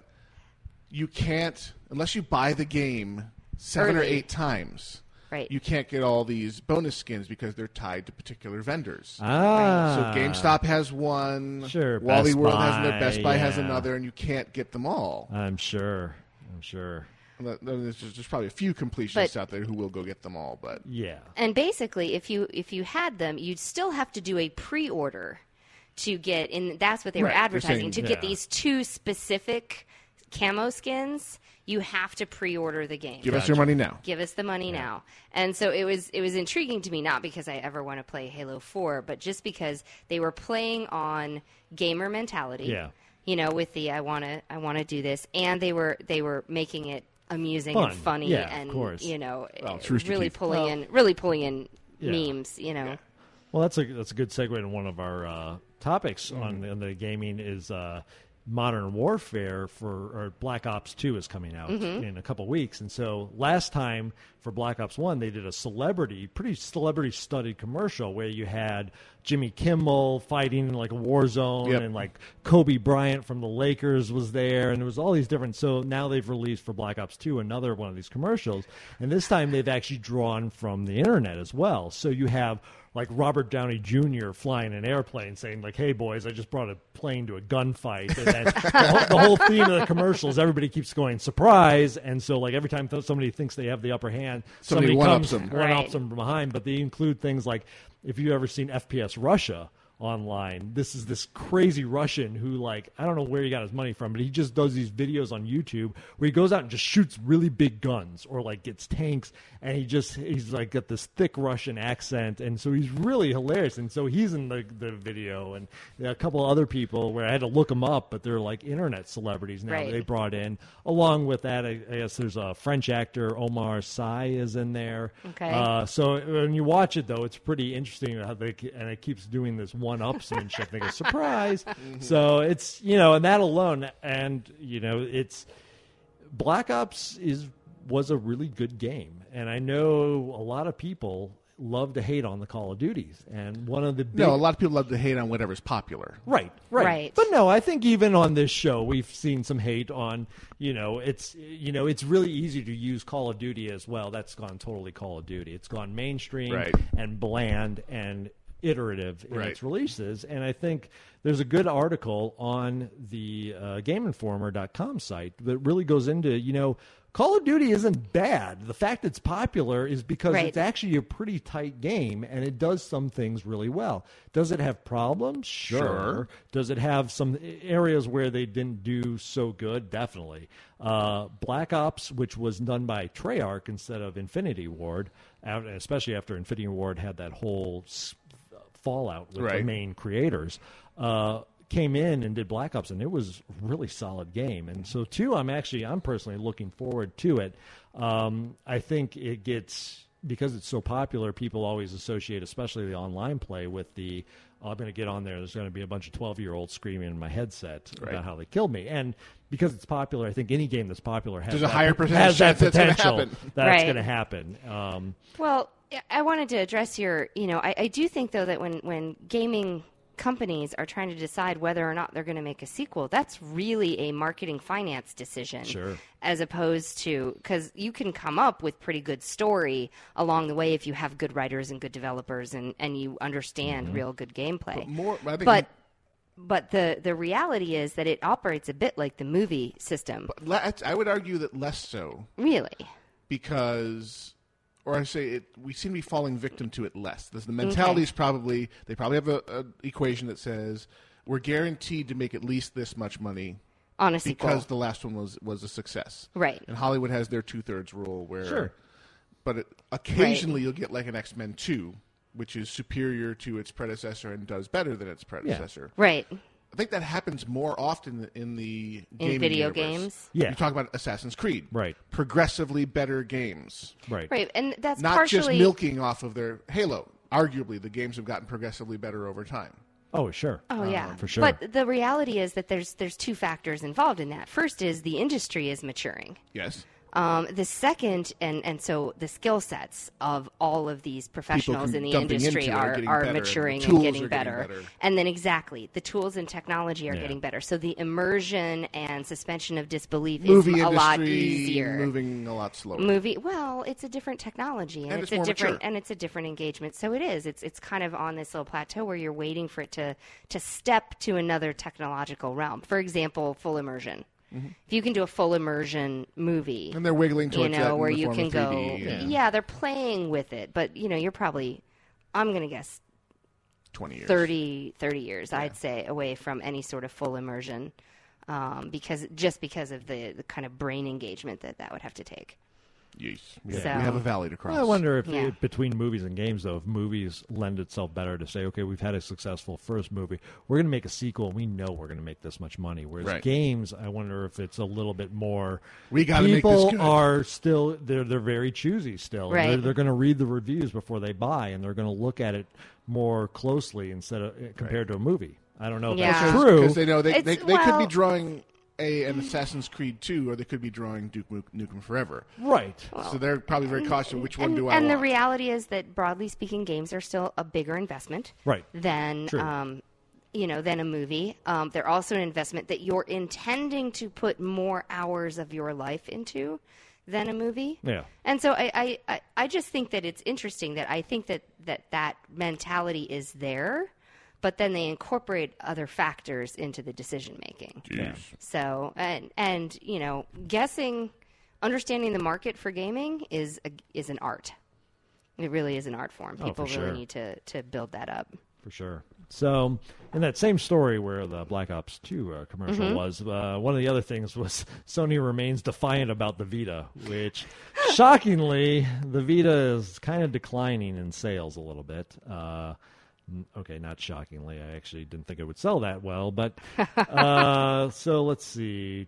you can't unless you buy the game seven or eight times. Right. You can't get all these bonus skins because they're tied to particular vendors. ah, So GameStop has one. Sure, Wally Best World has Buy, another. Best Buy has another, and you can't get them all. I'm sure. I'm sure. There's, there's there's probably a few completionists But- out there who will go get them all, but Yeah. and basically, if you if you had them, you'd still have to do a pre-order to get and That's what they were Right, they're advertising saying- to get these two specific camo skins. You have to pre-order the game. give us your money now. give us the money now and so it was it was intriguing to me not because i ever want to play halo 4 but just because they were playing on gamer mentality Yeah. you know with the i want to i want to do this and they were they were making it amusing Fun. and funny Yeah, of and course. you know Well, it's Rooster really Teeth. pulling Well- in really pulling in Yeah. memes you know Well, that's a that's a good segue to one of our uh, topics Mm-hmm. on, on the gaming is uh, modern warfare for or Black Ops Two is coming out Mm-hmm. in a couple weeks, and so last time for Black Ops One they did a celebrity, pretty celebrity studied commercial where you had Jimmy Kimmel fighting in like a war zone, Yep. and like Kobe Bryant from the Lakers was there, and it was all these different. So now they've released for Black Ops Two another one of these commercials, and this time they've actually drawn from the internet as well. So you have like Robert Downey Jr. flying an airplane saying like, "Hey boys, I just brought a plane to a gunfight." And then the, whole, the whole theme of the commercials, everybody keeps going surprise, and so like every time th- somebody thinks they have the upper hand, Somebody somebody, one-ups comes them. one Right. them from behind. But they include things like if you've ever seen FPS Russia online. This is this crazy Russian who, like, I don't know where he got his money from, but he just does these videos on YouTube where he goes out and just shoots really big guns or like gets tanks, and he just he's like got this thick Russian accent, and so he's really hilarious. And so he's in the the video, and a couple other people where I had to look them up, but they're like internet celebrities now. Right. They brought in. Along with that, I, I guess there's a French actor Omar Sy is in there. Okay. Uh, so when you watch it, though, it's pretty interesting how they and it keeps doing this one-upsmanship thing. A surprise. Mm-hmm. So it's you know, and that alone, and you know, it's Black Ops is was a really good game, and I know a lot of people love to hate on the Call of Duties, and one of the big, No, a lot of people love to hate on whatever's popular. Right, right, Right. But no, I think even on this show, we've seen some hate on. You know, it's you know, it's really easy to use Call of Duty as well. That's gone totally Call of Duty. It's gone mainstream Right. and bland, and iterative in Right. its releases. And I think there's a good article on the uh, GameInformer.com site that really goes into, you know, Call of Duty isn't bad. The fact it's popular is because Right. it's actually a pretty tight game and it does some things really well. Does it have problems? Sure. Sure. Does it have some areas where they didn't do so good? Definitely. Uh, Black Ops, which was done by Treyarch instead of Infinity Ward, especially after Infinity Ward had that whole s- fallout with the main creators, uh, came in and did Black Ops, and it was a really solid game. And so, too, I'm actually I'm personally looking forward to it. Um, I think it gets because it's so popular. People always associate, especially the online play, with the I'm going to get on there. There's going to be a bunch of 12 year olds screaming in my headset Right. about how they killed me. And because it's popular, I think any game that's popular has There's a that, higher percentage has that chance that's gonna potential happen. that's Right. going to happen. Um, Well, I- I wanted to address your, you know, I, I do think though that when when gaming companies are trying to decide whether or not they're going to make a sequel, that's really a marketing finance decision. Sure. As opposed to because you can come up with pretty good story along the way if you have good writers and good developers and and you understand mm-hmm. real good gameplay. But more- but but the the reality is that it operates a bit like the movie system. Le- I would argue that less so really. because, or I say it, we seem to be falling victim to it less. The, the mentality is probably they probably have a, a equation that says we're guaranteed to make at least this much money On a sequel. because the last one was was a success. Right. And Hollywood has their two thirds rule where, Sure. but it, occasionally you'll get like an X Men two, which is superior to its predecessor and does better than its predecessor. Right. I think that happens more often in the In video universe. games? Yeah. you talk about Assassin's Creed, Right. Progressively better games, right. Right. And that's not partially just milking off of their Halo. Arguably, the games have gotten progressively better over time. Oh, sure. Oh yeah, um, for sure. But the reality is that there's there's two factors involved in that. First is the industry is maturing. Yes, Um, the second, and, and so the skill sets of all of these professionals in the industry are are, better, and maturing and, getting are getting better. better. And then exactly, the tools and technology are Yeah. getting better. So the immersion and suspension of disbelief movie is a lot easier. moving a lot slower. movie well it's a different technology and, And it's, it's a different mature. and it's a different engagement so it is it's it's kind of on this little plateau where you're waiting for it to to step to another technological realm for example full immersion if you can do a full immersion movie Mm-hmm. And they're wiggling you towards that know where you can go 3D, yeah. yeah they're playing with it but you know you're probably i'm going to guess Twenty years. 30, 30 years, I'd say, away from any sort of full immersion, um, because just because of the, the kind of brain engagement that that would have to take. Yeesh. So- We have a valley to cross. I wonder if Yeah. it- between movies and games, though, if movies lend itself better to say, okay, we've had a successful first movie, we're going to make a sequel, and we know we're going to make this much money. Whereas Right. games, I wonder if it's a little bit more. We gotta make this people good. are still they're they're very choosy still. Right. They're, they're going to read the reviews before they buy, and they're going to look at it more closely instead of eh, compared to a movie. I don't know if Yeah. that's true. because they know they, It's- they, they could be drawing a an Assassin's Creed two, or they could be drawing Duke Nukem Nukem Forever. right. so they're probably very cautious. Which one and, do I and want? the reality is that broadly speaking, games are still a bigger investment Right. than True. um, you know than a movie. Um, they're also an investment that you're intending to put more hours of your life into than a movie. Yeah. And so I, I, I, I just think that it's interesting that I think that, that that mentality is there, but then they incorporate other factors into the decision making. So and and you know guessing, understanding the market for gaming is a, is an art. It really is an art form. Oh, People for really sure. need to to build that up. for sure. So, in that same story where the Black Ops 2 uh, commercial Mm-hmm. was, uh, one of the other things was Sony remains defiant about the Vita, which shockingly, the Vita is kind of declining in sales a little bit. Uh, okay, not shockingly. I actually didn't think it would sell that well, but uh, so let's see.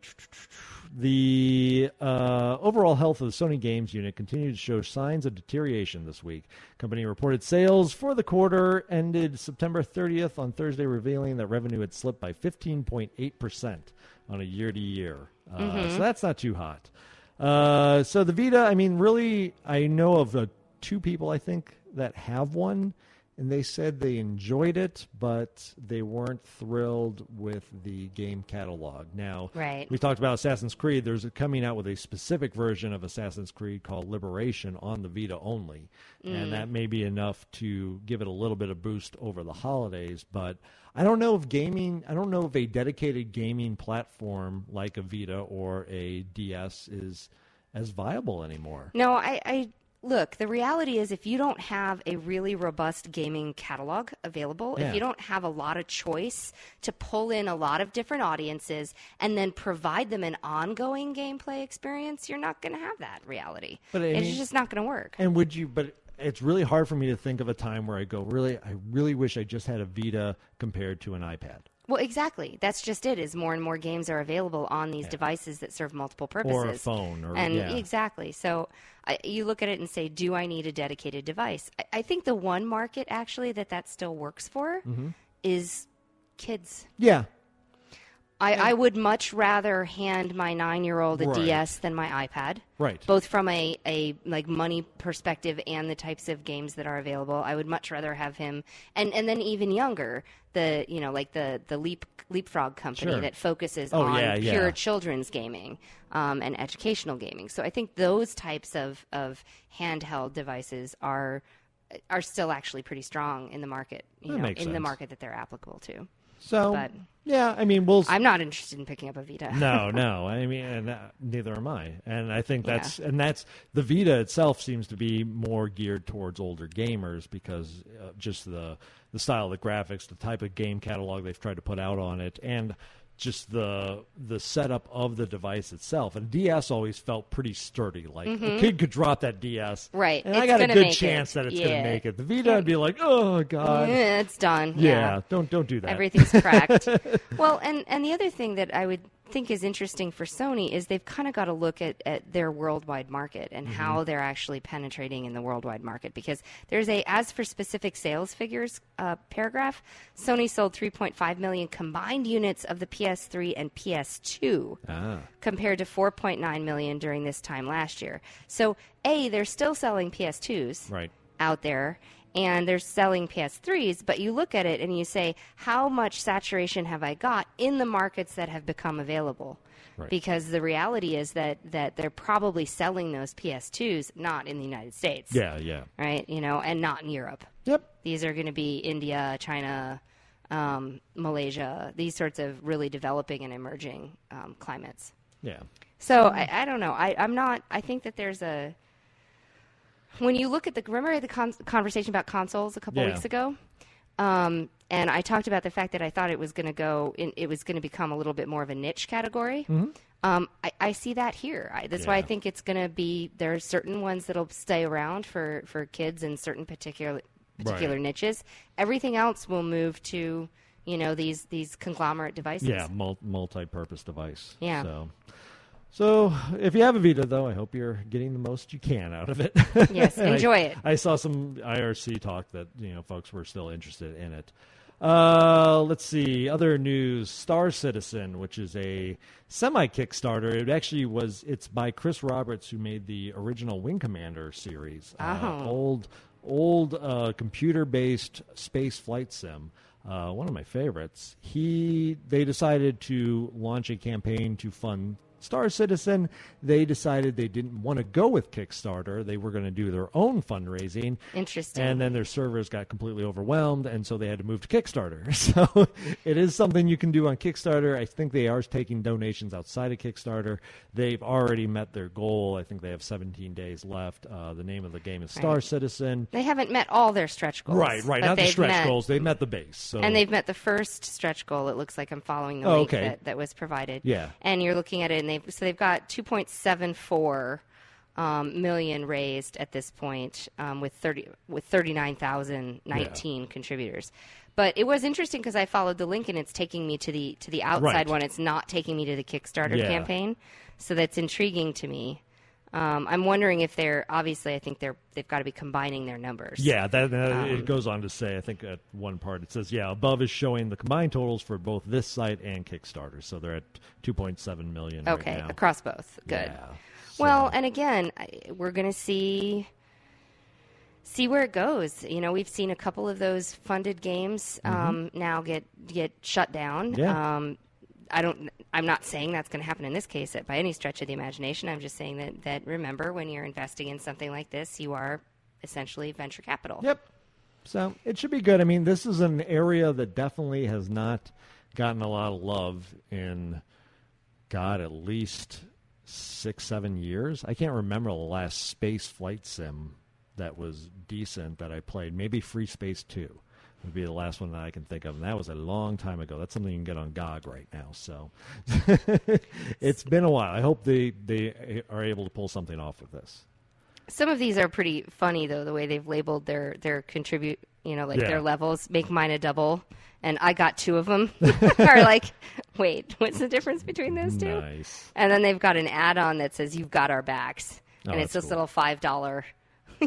The uh, overall health of the Sony Games unit continued to show signs of deterioration this week. Company reported sales for the quarter ended September 30th on Thursday, revealing that revenue had slipped by 15.8% on a year to year. So that's not too hot. Uh, so the Vita, I mean, really, I know of uh, two people, I think, that have one. And they said they enjoyed it, but they weren't thrilled with the game catalog. Now, Right. we talked about Assassin's Creed. There's a, coming out with a specific version of Assassin's Creed called Liberation on the Vita only, Mm. and that may be enough to give it a little bit of boost over the holidays. But I don't know if gaming. I don't know if a dedicated gaming platform like a Vita or a DS is as viable anymore. No, I, I look. The reality is, if you don't have a really robust gaming catalog available, Yeah. if you don't have a lot of choice to pull in a lot of different audiences and then provide them an ongoing gameplay experience, you're not going to have that reality. But I it's just not going to work. And would you? But it's really hard for me to think of a time where I go, really, I really wish I just had a Vita compared to an iPad. Well, exactly. That's just it. Is more and more games are available on these devices that serve multiple purposes, Or a phone, or- and yeah. exactly. So I, you look at it and say, "Do I need a dedicated device?" I, I think the one market actually that that still works for Mm-hmm. is kids. Yeah, I, I would much rather hand my nine-year-old a Right. DS than my iPad. Right. Both from a, a like money perspective and the types of games that are available. I would much rather have him and, and then even younger, the you know, like the, the leap leapfrog company Sure. that focuses Oh, on yeah, pure yeah. children's gaming um, and educational gaming. So I think those types of, of handheld devices are are still actually pretty strong in the market. You That know, makes in the sense. market that they're applicable to. So But- yeah, I mean, we'll. s- I'm not interested in picking up a Vita. no, no. I mean, and uh, neither am I. And I think Yeah. that's and that's the Vita itself seems to be more geared towards older gamers because uh, just the the style of the graphics, the type of game catalog they've tried to put out on it, and just the the setup of the device itself. And DS always felt pretty sturdy. Like a kid could drop that DS, Mm-hmm. Right. And I got a good make it. chance that it's going to make it. The Vita, I'd be like, oh god, Yeah, it's done. yeah, Yeah. don't don't do that. Everything's cracked. well, and, and the other thing that I would think is interesting for Sony is they've kind of got to look at, at their worldwide market and Mm-hmm. how they're actually penetrating in the worldwide market because there's a as for specific sales figures uh, paragraph Sony sold 3.5 million combined units of the PS3 and PS2 Ah. compared to 4.9 million during this time last year. So a they're still selling PS2s Right. out there and they're selling PS3s, but you look at it and you say, how much saturation have I got in the markets that have become available? Right. Because the reality is that, that they're probably selling those PS2s not in the United States. Yeah, yeah. Right? You know, and not in Europe. Yep. These are going to be India, China, um, Malaysia, these sorts of really developing and emerging um, climates. Yeah. So I, I don't know. I, I'm not. I think that there's a. When you look at the remember the con- conversation about consoles a couple Yeah. weeks ago, um, and I talked about the fact that I thought it was going to go. In, it was going to become a little bit more of a niche category. Um, I, I see that here. I, that's why I Mm-hmm. Think it's going to be. There are certain ones that'll stay around for for kids in certain particular particular Right. niches. Everything else will move to you know these these conglomerate devices. Yeah, mul- multi-purpose device. Yeah. So, so if you have a Vita, though, I hope you're getting the most you can out of it. Yes, And I- enjoy it. I saw some IRC talk that you know folks were still interested in it. Uh, let's see. Other news: Star Citizen, which is a semi Kickstarter. It actually was. It's by Chris Roberts, who made the original Wing Commander series. Uh, Oh. old, old uh, computer-based space flight sim. Uh, one of my favorites. He they decided to launch a campaign to fund Star Citizen. They decided they didn't want to go with Kickstarter. They were going to do their own fundraising. Interesting. And then their servers got completely overwhelmed, and so they had to move to Kickstarter. So it is something you can do on Kickstarter. I think they are taking donations outside of Kickstarter. They've already met their goal. I think they have 17 days left. Uh, the name of the game is Star Right. Citizen. They haven't met all their stretch goals. Right, right. Not the stretch met- goals. They've met the base. So And they've met the first stretch goal. It looks like I'm following the Oh, link okay. that, that was provided. Yeah. And you're looking at it, and they've so they've got 2.74 um, million raised at this point, um, with 30 with 39,019 contributors. But it was interesting because I followed the link, and it's taking me to the to the outside Right. one. It's not taking me to the Kickstarter Yeah. campaign, so that's intriguing to me. Um, I'm wondering if they're obviously. I think they're they've got to be combining their numbers. Yeah, that, that- Um, it goes on to say. I think at one part it says, "Yeah, above is showing the combined totals for both this site and Kickstarter." So they're at 2.7 million. right Okay, now. across both. Good. Yeah. Well, and again, we're going to see see where it goes. You know, we've seen a couple of those funded games um, now get get shut down. Yeah. Um, I don't. I'm not saying that's going to happen in this case by any stretch of the imagination. I'm just saying that that remember when you're investing in something like this, you are essentially venture capital. Yep. So it should be good. I mean, this is an area that definitely has not gotten a lot of love in, God, at least six, seven years. I can't remember the last space flight sim that was decent that I played. Maybe FreeSpace 2 would be the last one that I can think of. And that was a long time ago. That's something you can get on GOG right now. So it's been a while. I hope they, they are able to pull something off with this. Some of these are pretty funny though, the way they've labeled their their contribute, you know, like Yeah. their levels. Make mine a double, and I got two of them. are like, wait, what's the difference between those two? Nice. And then they've got an add-on that says "You've got our backs," Oh, and it's this cool. little five dollar.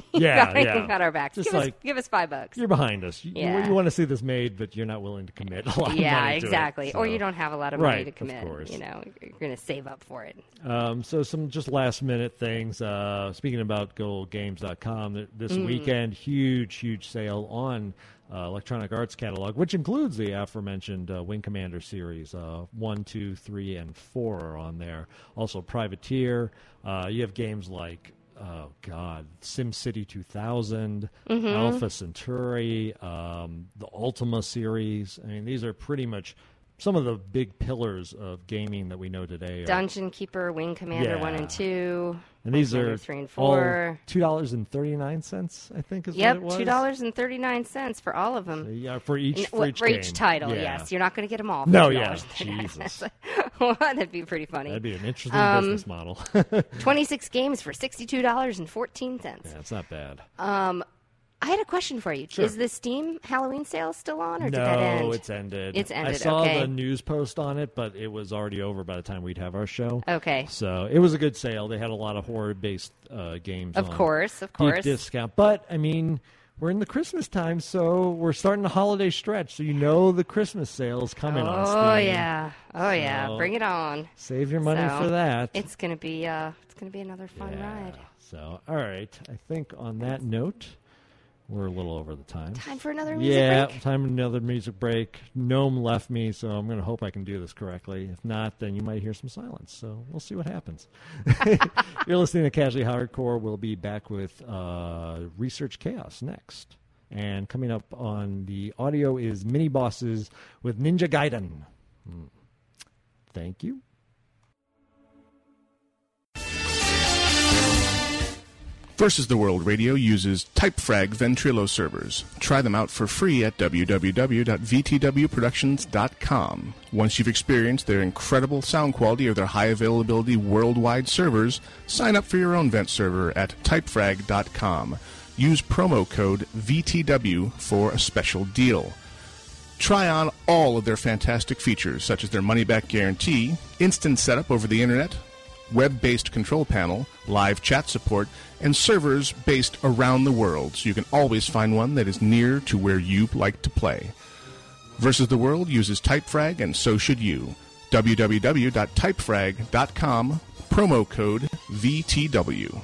Yeah, got, yeah. Our backs. Just give, like- us, give us five bucks. You're behind us. You, Yeah. you want to see this made, but you're not willing to commit a lot of yeah, money to it, exactly. Or you don't have a lot of money Right, to of commit. course. You know, you're going to save up for it. Um, so some just last minute things. Uh, speaking about GoGames.com, th- this Mm. weekend, huge, huge sale on uh, Electronic Arts catalog, which includes the aforementioned uh, Wing Commander series. Uh, one, two, three, and four are on there. Also, Privateer. Uh, you have games like. Oh God! SimCity 2000, Mhm. Alpha Centauri, um, the Ultima series. I mean, these are pretty much some of the big pillars of gaming that we know today. Are, Dungeon Keeper, Wing Commander one and two. and these are three and four. two dollars and thirty nine cents. I think is Yep, what it was. two dollars and thirty nine cents for all of them. Yeah, for each for each, for each title. Yeah. Yes, you're not going to get them all. For No, yeah, $2.39. Jesus. well, that'd be pretty funny. That'd be an interesting Um, business model. Twenty six games for sixty two dollars and fourteen cents. yeah, it's not bad. Um, I had a question for you. Sure. Is the Steam Halloween sale still on, or did no, that end? it's ended. It's ended. I saw okay. the news post on it, but it was already over by the time we'd have our show. Okay. So it was a good sale. They had a lot of horror based uh, games. Of on course, of course. deep discount. But I mean, we're in the Christmas time, so we're starting the holiday stretch. So you know the Christmas sales coming on Steam. Oh yeah, oh yeah, bring it on. Save your money So, for that. It's gonna be uh, it's gonna be another fun ride. So, all right. I think on that note, we're a little over the time. Time for another music break. yeah, break? time for another music break. Gnome left me, so I'm going to hope I can do this correctly. If not, then you might hear some silence. So we'll see what happens. You're listening to Casually Hardcore. We'll be back with uh, Research Chaos next. And coming up on the audio is Mini Bosses with Ninja Gaiden. Hmm. Thank you. Versus the World Radio uses Typefrag Ventrilo servers. Try them out for free at www.vtwproductions.com. Once you've experienced their incredible sound quality or their high availability worldwide servers, sign up for your own vent server at typefrag.com. Use promo code VTW for a special deal. Try on all of their fantastic features, such as their money back guarantee, instant setup over the internet, web based control panel, live chat support, and servers based around the world, so you can always find one that is near to where you like to play. Versus the World uses Typefrag, and so should you. www.typefrag.com, promo code VTW.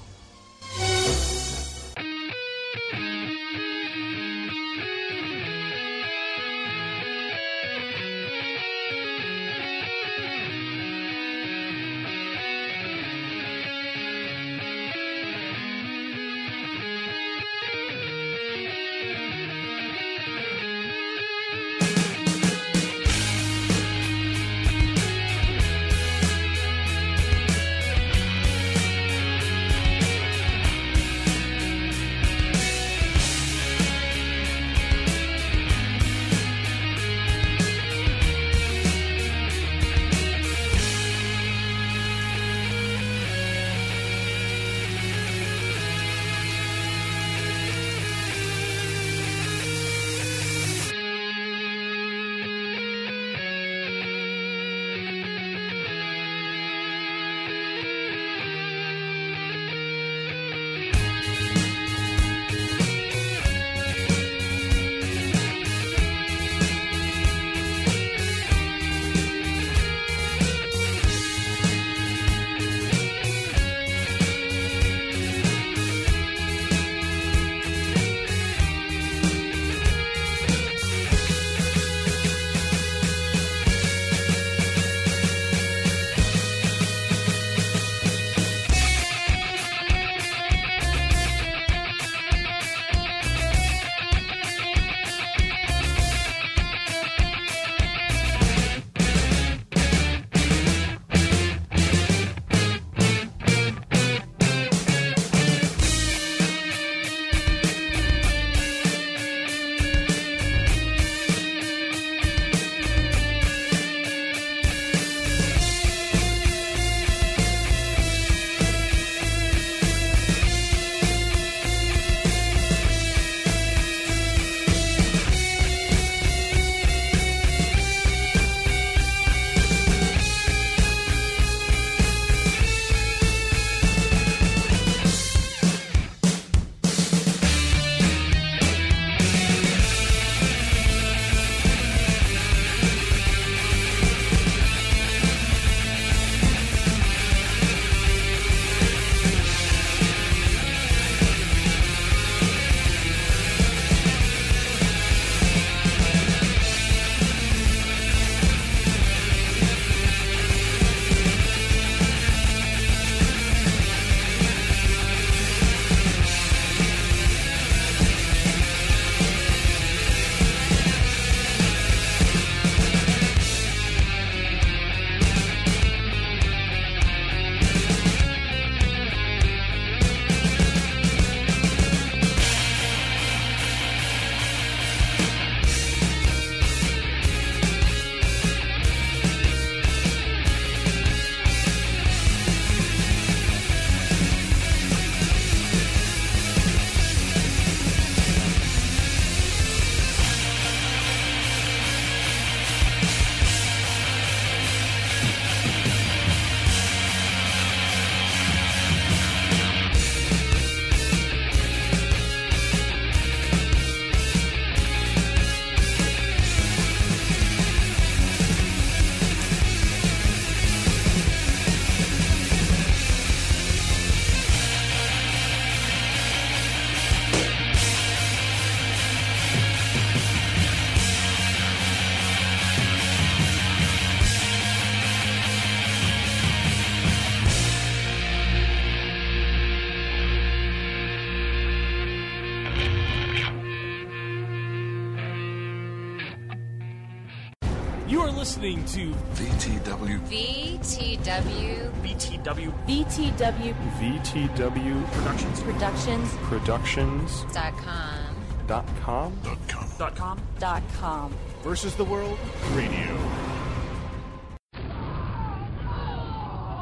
Listening to VTW. VTW. VTW. VTW. VTW Productions. Productions. Productions. Dot com. Dot com. Dot com. Dot com. Dot com. Versus the World Radio.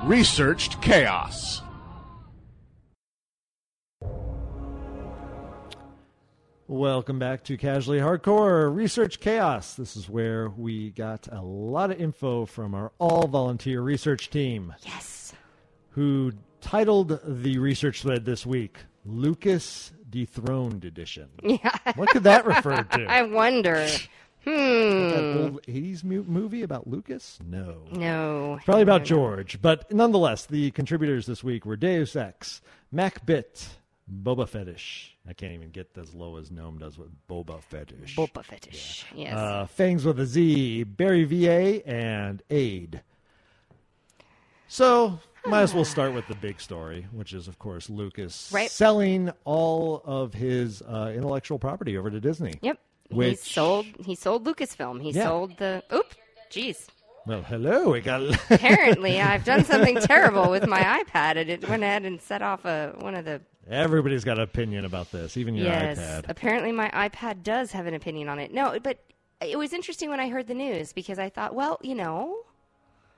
Researched chaos. Welcome back to Casually Hardcore Research Chaos. This is where we got a lot of info from our all volunteer research team. Yes. Who titled the research thread this week Lucas Dethroned Edition. Yeah. What could that refer to? I wonder. Hmm. That old 80s movie about Lucas? No. No. Probably about. George. But nonetheless, the contributors this week were Deus Ex, MacBit, Boba Fetish. I can't even get as low as Gnome does with Boba Fetish. Boba Fetish. Yes. Uh, Fangs with a Z, Barry VA, and Aid. So, might as well start with the big story, which is, of course, Lucas Right. selling all of his uh, intellectual property over to Disney. Yep. Which, He sold. He sold Lucasfilm. He Yeah. sold the. Oop. Jeez. well, hello, we got. Apparently, I've done something terrible with my iPad, and it went ahead and set off a one of the. Everybody's got an opinion about this, even your yes. iPad. Apparently, my iPad does have an opinion on it. No, but it was interesting when I heard the news because I thought, well, you know,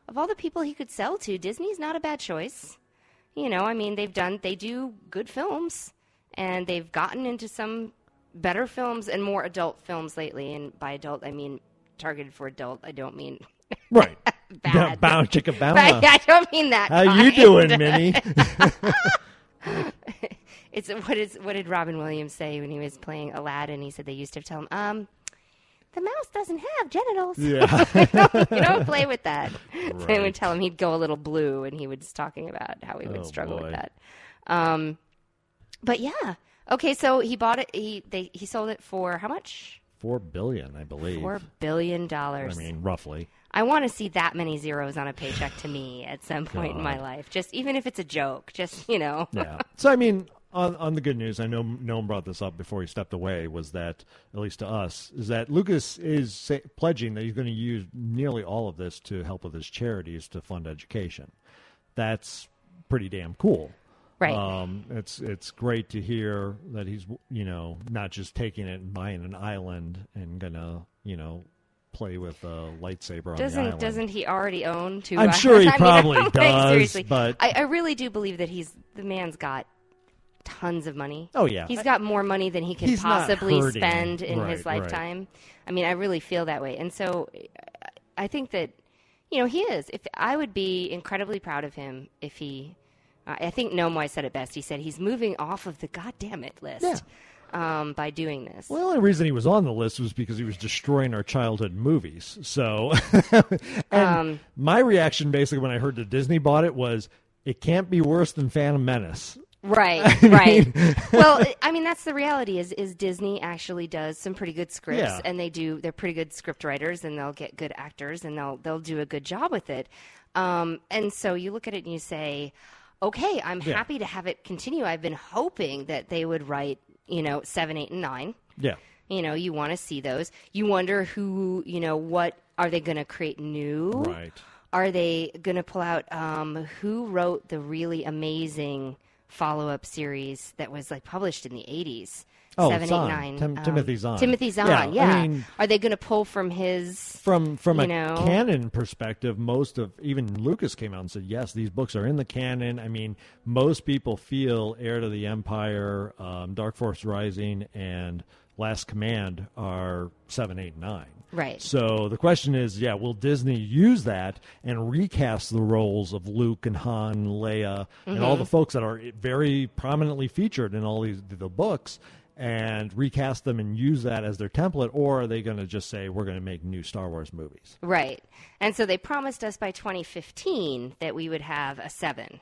of all the people he could sell to, Disney's not a bad choice. You know, I mean, they've done, they do good films, and they've gotten into some better films and more adult films lately. And by adult, I mean targeted for adult. I don't mean Right. bad. Bound chicka bound. I don't mean that. How you doing, Minnie? It's what is what did Robin Williams say when he was playing Aladdin? He said they used to tell him, um, the mouse doesn't have genitals. Yeah. you, don't, you don't play with that. So they would tell him he'd go a little blue, and he was talking about how he would Oh, struggle boy. with that. Um, but yeah, okay. So he bought it. He they he sold it for how much? Four billion, I believe. Four billion dollars. I mean, roughly. I want to see that many zeros on a paycheck to me at some point in my life. Just even if it's a joke, just you know. Yeah. So I mean, on on the good news, I know Gnome brought this up before he stepped away. Was that at least to us is that Lucas is say, pledging that he's going to use nearly all of this to help with his charities to fund education. That's pretty damn cool. Right. Um, it's it's great to hear that he's you know not just taking it and buying an island and gonna you know play with a lightsaber on the Doesn't island. doesn't he already own two? I'm islands? sure he I mean, probably like, does, seriously, but- I, I really do believe that he's the man's got tons of money. Oh, yeah. he's got more money than he can He's not possibly hurting. spend in his Right, right. lifetime. I mean, I really feel that way, and so I think that you know he is. If I would be incredibly proud of him if he. Uh, I think Nomoy said it best. He said he's moving off of the goddamn it list um, by doing this. Well, the only reason he was on the list was because he was destroying our childhood movies. So, and Um, my reaction basically when I heard that Disney bought it was, it can't be worse than Phantom Menace. Right, I right. mean- well, I mean that's the reality. Is is Disney actually does some pretty good scripts, Yeah. and they do. They're pretty good script writers, and they'll get good actors, and they'll they'll do a good job with it. Um, and so you look at it and you say, okay, I'm Yeah. happy to have it continue. I've been hoping that they would write, you know, seven, eight, and nine. Yeah. You know, you want to see those. You wonder who, you know, what are they going to create new? Right. Are they going to pull out um, who wrote the really amazing follow up series that was like published in the 80s? Oh, Seven, eight, Zahn. nine. Tim- um, Timothy Zahn. Timothy Zahn, Yeah, yeah. I mean- Are they going to pull from his. From from a know? canon perspective, most of even Lucas came out and said, yes, these books are in the canon. I mean, most people feel Heir to the Empire, um, Dark Force Rising, and Last Command are seven, eight, nine. Right. So the question is, yeah, will Disney use that and recast the roles of Luke and Han, Leia, and all the folks that are very prominently featured in all these the books, and recast them and use that as their template, or are they going to just say we're going to make new Star Wars movies? Right. And so they promised us by 2015 that we would have a seven,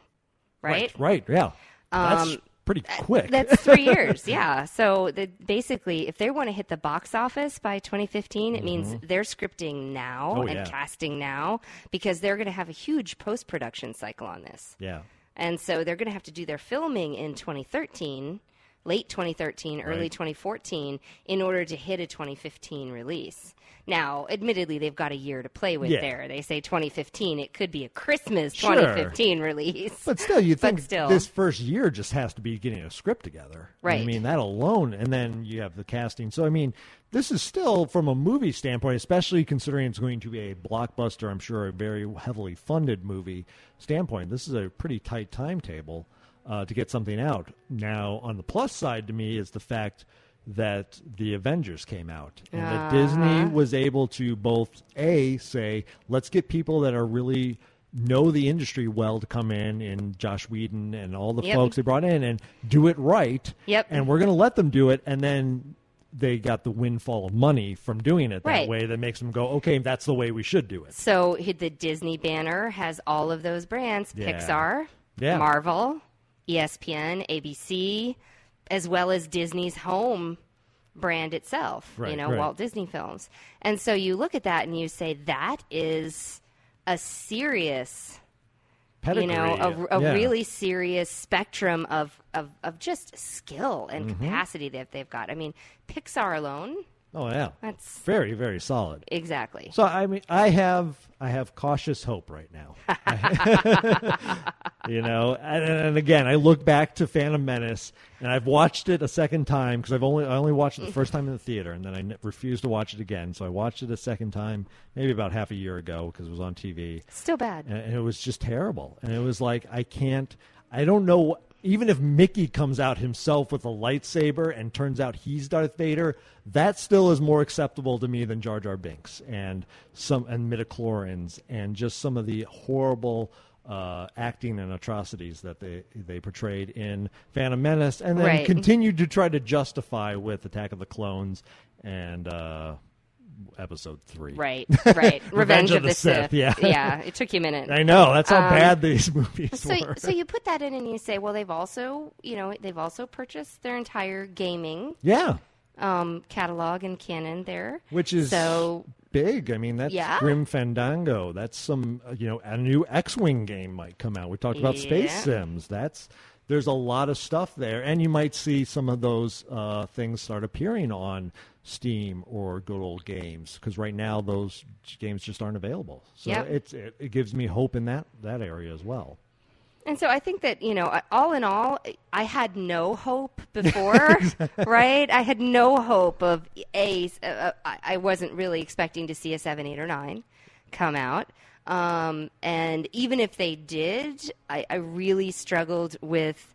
right? Right. Yeah. That's Um, pretty quick. That's three years, yeah. So the, basically, if they want to hit the box office by 2015, it means Mhm. they're scripting now Oh, and yeah. casting now because they're going to have a huge post production cycle on this. Yeah. And so they're going to have to do their filming in 2013 late 2013, early Right. 2014 in order to hit a 2015 release. Now, admittedly, they've got a year to play with Yeah. there. They say 2015. It could be a Christmas Sure. 2015 release. But still, you think still. this first year just has to be getting a script together. Right. I mean, that alone, and then you have the casting. So, I mean, this is still, from a movie standpoint, especially considering it's going to be a blockbuster, I'm sure a very heavily funded movie standpoint, this is a pretty tight timetable uh, to get something out. Now, on the plus side to me is the fact that the Avengers came out and that Disney Uh-huh. was able to both a say let's get people that are really know the industry well to come in and Josh Whedon and all the Yep. folks they brought in and do it right. Yep. And we're going to let them do it and then they got the windfall of money from doing it that Right. way that makes them go okay that's the way we should do it. So the Disney banner has all of those brands: Yeah. Pixar, Yeah. Marvel, ESPN, ABC, as well as Disney's home brand itself. you know, right. Walt Disney Films. And so you look at that and you say that is a serious. Pedigree. You know, a, a Yeah. really serious spectrum of, of, of just skill and Mhm. capacity that they've got. I mean, Pixar alone, Oh yeah. That's- very very solid. exactly. So I mean, I have I have cautious hope right now. you know, and, and again, I look back to Phantom Menace, and I've watched it a second time because I've only I only watched it the first time in the theater, and then I n- refused to watch it again. So I watched it a second time, maybe about half a year ago because it was on TV, Still bad. and, and it was just terrible. And it was like I can't, I don't know. Even if Mickey comes out himself with a lightsaber and turns out he's Darth Vader, that still is more acceptable to me than Jar Jar Binks and some and midichlorians and just some of the horrible uh, acting and atrocities that they they portrayed in Phantom Menace, and then Right. continued to try to justify with Attack of the Clones and uh, Episode Three. Right, right. Revenge, of, the, Sith. Yeah, yeah. It took you a minute. I know that's how Um, bad these movies So, were. so you put that in and you say, well, they've also, you know, they've also purchased their entire gaming yeah, um, catalog and canon there, which is so big. I mean, that's Yeah. Grim Fandango. That's some, uh, you know, a new X-wing game might come out. We talked about Space Sims. That's there's a lot of stuff there, and you might see some of those uh, things start appearing on Steam or good old games because right now those games just aren't available. So Yep. it's it, it gives me hope in that that area as well. And so I think that, you know, all in all, I had no hope before, right? I had no hope of A, uh, I I wasn't really expecting to see a 7, 8, or 9 come out. Um, and even if they did, I, I really struggled with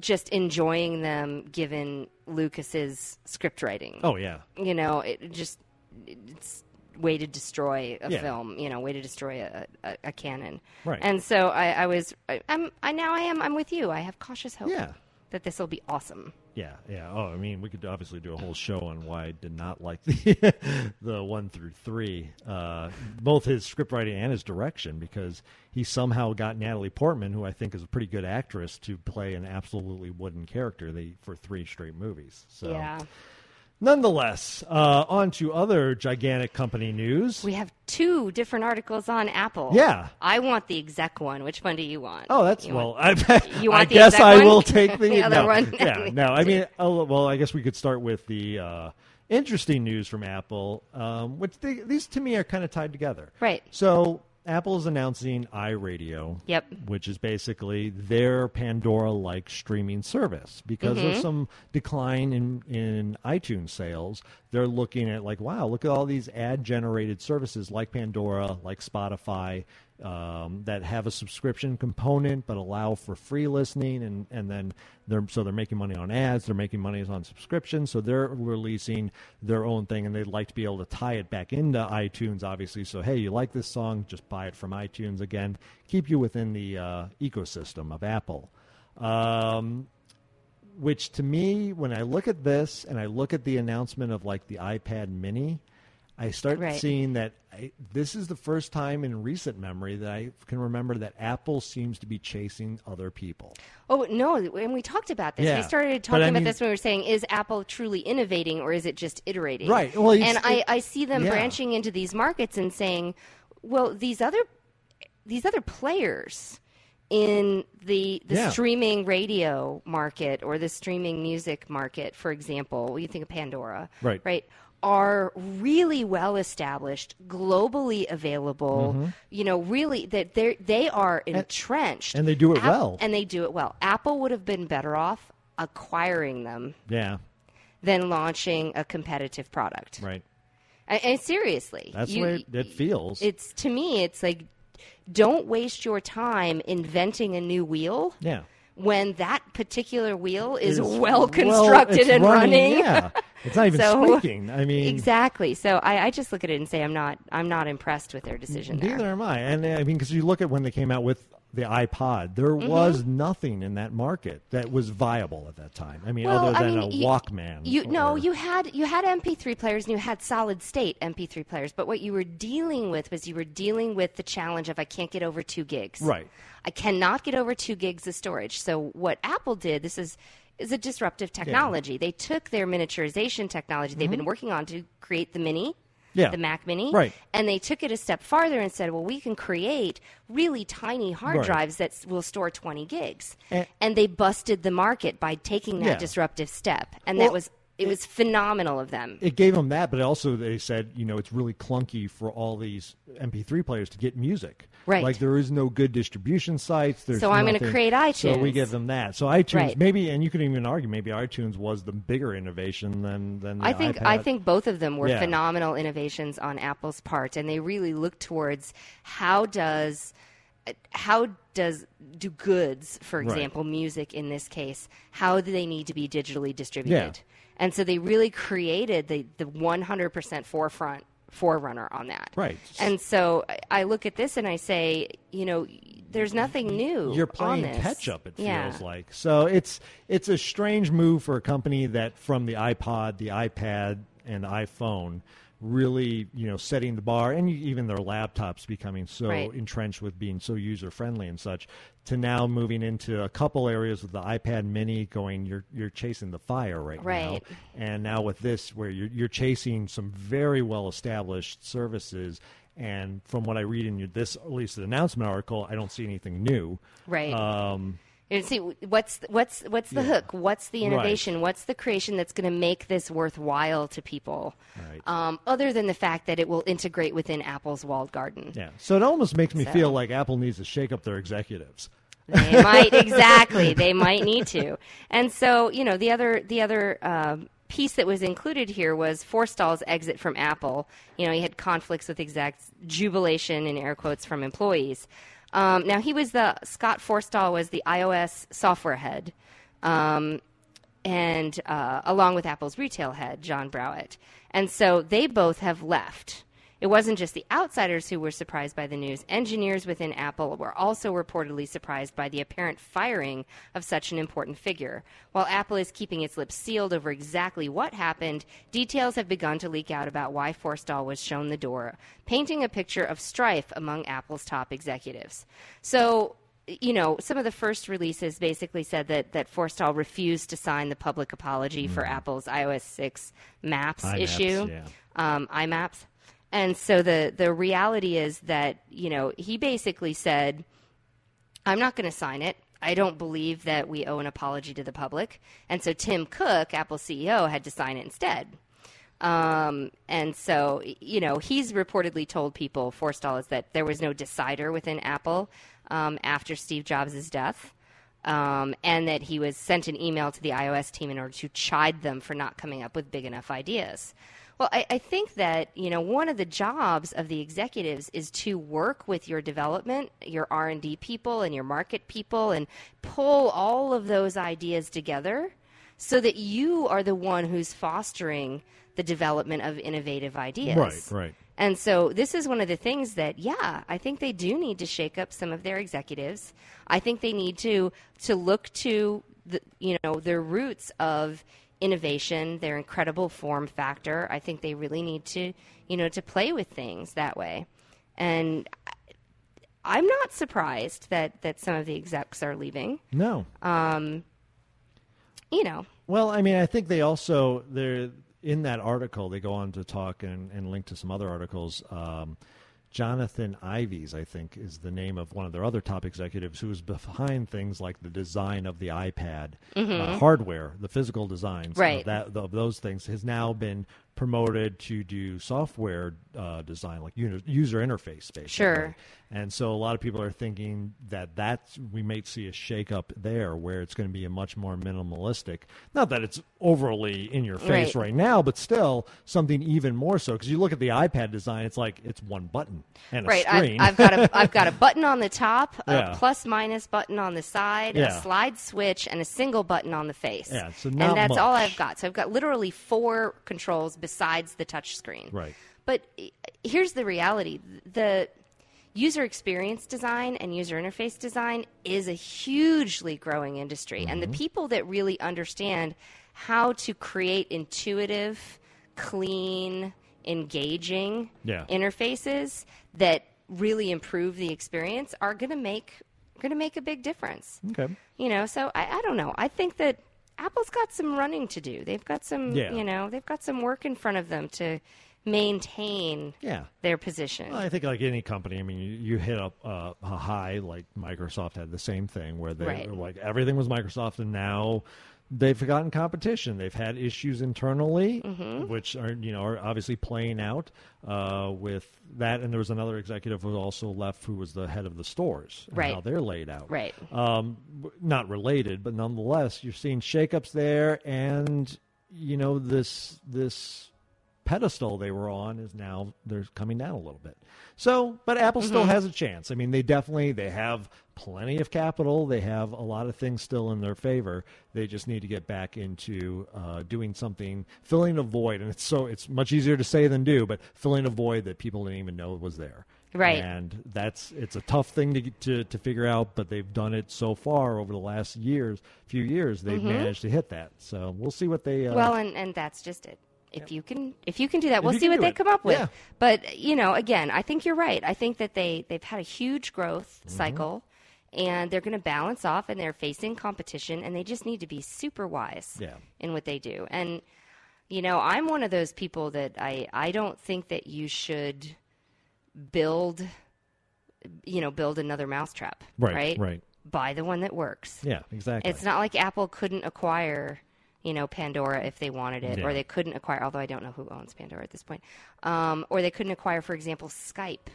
just enjoying them given Lucas's script writing. Oh yeah, You know, it just, it's way to destroy a Yeah. film, you know, way to destroy a, a, a canon. Right. And so I, I was, I, I'm, I now I am, I'm with you. I have cautious hope Yeah. that this will be awesome. Yeah, yeah. Oh, I mean, we could obviously do a whole show on why I did not like the the one through three, uh, both his script writing and his direction, because he somehow got Natalie Portman, who I think is a pretty good actress, to play an absolutely wooden character they, for three straight movies. So, Yeah. Nonetheless, uh, on to other gigantic company news. We have two different articles on Apple. Yeah. I want the exec one. Which one do you want? Oh, that's You well. want- I, you I the guess I one? will take the, The other no, one? Yeah, no. I mean, well, I guess we could start with the uh, interesting news from Apple, um, which they, these to me are kind of tied together. Right. So Apple is announcing iRadio. Yep. Which is basically their Pandora-like streaming service because of Mhm. some decline in in iTunes sales. They're looking at like, wow, look at all these ad-generated services like Pandora, like Spotify, um, that have a subscription component but allow for free listening, and and then they're so they're making money on ads, they're making money on subscriptions, so they're releasing their own thing, and they'd like to be able to tie it back into iTunes, obviously. So hey, you like this song, just buy it from iTunes again, keep you within the uh, ecosystem of Apple. Um, which to me, when I look at this and I look at the announcement of like the iPad Mini, I start Right. seeing that I, this is the first time in recent memory that I can remember that Apple seems to be chasing other people. Oh no! And we talked about this. Yeah. We started talking I about mean- this when we were saying, "Is Apple truly innovating, or is it just iterating?" Right. Well, and I, it- I see them yeah. branching into these markets and saying, "Well, these other these other players, in the the Yeah. streaming radio market or the streaming music market, for example, you think of Pandora, Right. Right, are really well established, globally available. Mhm. You know, really that they they are entrenched, and they do it Ap- well. and they do it well. Apple would have been better off acquiring them Yeah, than launching a competitive product. right. And, and seriously, That's you- the way it, it feels. it's to me, it's like don't waste your time inventing a new wheel yeah. When that particular wheel is, Is- well constructed it's and running. Yeah, it's not even So- squeaking. I mean, exactly. So I, I just look at it and say I'm not I'm not impressed with their decision there. Neither am I. And I mean, because you look at when they came out with the iPod, there Mhm. was nothing in that market that was viable at that time. I mean, Well, other I than mean, a you- Walkman. You no, you had you had MP3 players and you had solid state MP3 players, but what you were dealing with was you were dealing with the challenge of I can't get over two gigs. Right. I cannot get over two gigs of storage. So what Apple did, this is is a disruptive technology. They took their miniaturization technology they've Mhm. been working on to create the Mini. Yeah. The Mac Mini. Right. And they took it a step farther and said, well, we can create really tiny hard Right. drives that will store 20 gigs. And- and they busted the market by taking that Yeah. disruptive step. And Well, that was it was phenomenal of them. It gave them that, but also they said, you know, it's really clunky for all these MP3 players to get music. Right. Like there is no good distribution sites. There's So I'm gonna nothing. create So we give them that. So iTunes, Right. maybe, and you could even argue maybe iTunes was the bigger innovation than than the I think I think both of them were Yeah. phenomenal innovations on Apple's part, and they really looked towards how does how does do goods, for Right. example, music in this case, how do they need to be digitally distributed? And so they really created the the 100% forefront forerunner on that. Right. And so I- look at this and I say, you know, there's nothing new. You're playing catch up. It Yeah. feels like so. It's it's a strange move for a company that from the iPod, the iPad, and the iPhone really you know setting the bar, and even their laptops becoming so Right. entrenched with being so user friendly and such, to now moving into a couple areas with the iPad Mini going, you're you're chasing the fire right, Right. now, and now with this where you're you're chasing some very well established services. And from what I read in your, this, at least the announcement article, I don't see anything new. Right. Um, And see what's what's what's the Yeah. hook? What's the Right. innovation? What's the creation that's going to make this worthwhile to people? Right. Um, other than the fact that it will integrate within Apple's walled garden. yeah. So it almost makes me So- feel like Apple needs to shake up their executives. They might exactly. They might need to. And so you know the other the other. Um, Piece that was included here was Forstall's exit from Apple. You know, he had conflicts with execs, jubilation in air quotes from employees. Um, now he was the Scott Forstall was the iOS software head. Um, and uh, along with Apple's retail head, John Browett. And so they both have left. It wasn't just the outsiders who were surprised by the news. Engineers within Apple were also reportedly surprised by the apparent firing of such an important figure. While Apple is keeping its lips sealed over exactly what happened, details have begun to leak out about why Forstall was shown the door, painting a picture of strife among Apple's top executives. So, you know, some of the first releases basically said that, that Forstall refused to sign the public apology for Apple's iOS 6 Maps iMaps, issue, yeah. um, iMaps. And so the, the reality is that, you know, he basically said, I'm not going to sign it. I don't believe that we owe an apology to the public. And so Tim Cook, Apple CEO, had to sign it instead. Um, and so, you know, he's reportedly told people, Forstall, is that there was no decider within Apple um, after Steve Jobs' death. Um, and that he was sent an email to the iOS team in order to chide them for not coming up with big enough ideas. Well, I, I think that you know one of the jobs of the executives is to work with your development, your R and D people, and your market people, and pull all of those ideas together, so that you are the one who's fostering the development of innovative ideas. Right, right. And so this is one of the things that, yeah, I think they do need to shake up some of their executives. I think they need to to look to the you know their roots of innovation, their incredible form factor. I think they really need to you know to play with things that way. And I'm not surprised that that some of the execs are leaving. No. Um, you know, Well, I mean, I think they also they're in that article. They go on to talk and, and link to some other articles. Um, Jonathan Ives, I think, is the name of one of their other top executives who is behind things like the design of the iPad uh, Mhm. hardware, the physical designs Right. of, that, of those things, has now been promoted to do software uh, design, like user, user interface, basically. Sure. And so a lot of people are thinking that that's we may see a shakeup there, where it's going to be a much more minimalistic. Not that it's overly in your face Right. right, now, but still something even more so. Because you look at the iPad design, it's like it's one button and a right. I've, screen. I've got a I've got a button on the top, Yeah. a plus minus button on the side, Yeah. a slide switch, and a single button on the face. Yeah, so and that's all. I've got. So I've got literally four controls besides the touch screen. Right. But here's the reality: the user experience design and user interface design is a hugely growing industry, and the Mm-hmm. people that really understand how to create intuitive, clean, engaging Yeah. interfaces that really improve the experience are going to make going to make a big difference. Okay. You know, so I, I don't know. I think that Apple's got some running to do. They've got some, Yeah. you know, they've got some work in front of them to maintain Yeah. their position. Well, I think like any company, I mean, you, you hit up uh, a high like Microsoft had the same thing where they Right. were like everything was Microsoft, and now they've forgotten competition. They've had issues internally, Mhm. which are you know are obviously playing out uh, with that. And there was another executive who also left, who was the head of the stores, and Right. How they're laid out, Right. Um, not related, but nonetheless, you're seeing shakeups there, and you know this this pedestal they were on is now they're coming down a little bit. So, but Apple still Mhm. has a chance. I mean, they definitely they have plenty of capital. They have a lot of things still in their favor. They just need to get back into uh, doing something, filling a void. And it's so it's much easier to say than do, but filling a void that people didn't even know was there. Right. And that's it's a tough thing to to to figure out, but they've done it so far over the last years, few years. They've Mhm. managed to hit that. So we'll see what they. Uh, well, and, and that's just it. If you can, if you can do that, If we'll see what they it. come up with. Yeah. But you know, again, I think you're right. I think that they they've had a huge growth Mm-hmm. cycle, and they're going to balance off, and they're facing competition, and they just need to be super wise Yeah. in what they do. And you know, I'm one of those people that I I don't think that you should build, you know, build another mousetrap. Right, Right. right. Buy the one that works. Yeah, exactly. It's not like Apple couldn't acquire, you know, Pandora if they wanted it, Yeah. or they couldn't acquire. Although I don't know who owns Pandora at this point, um, or they couldn't acquire, for example, Skype.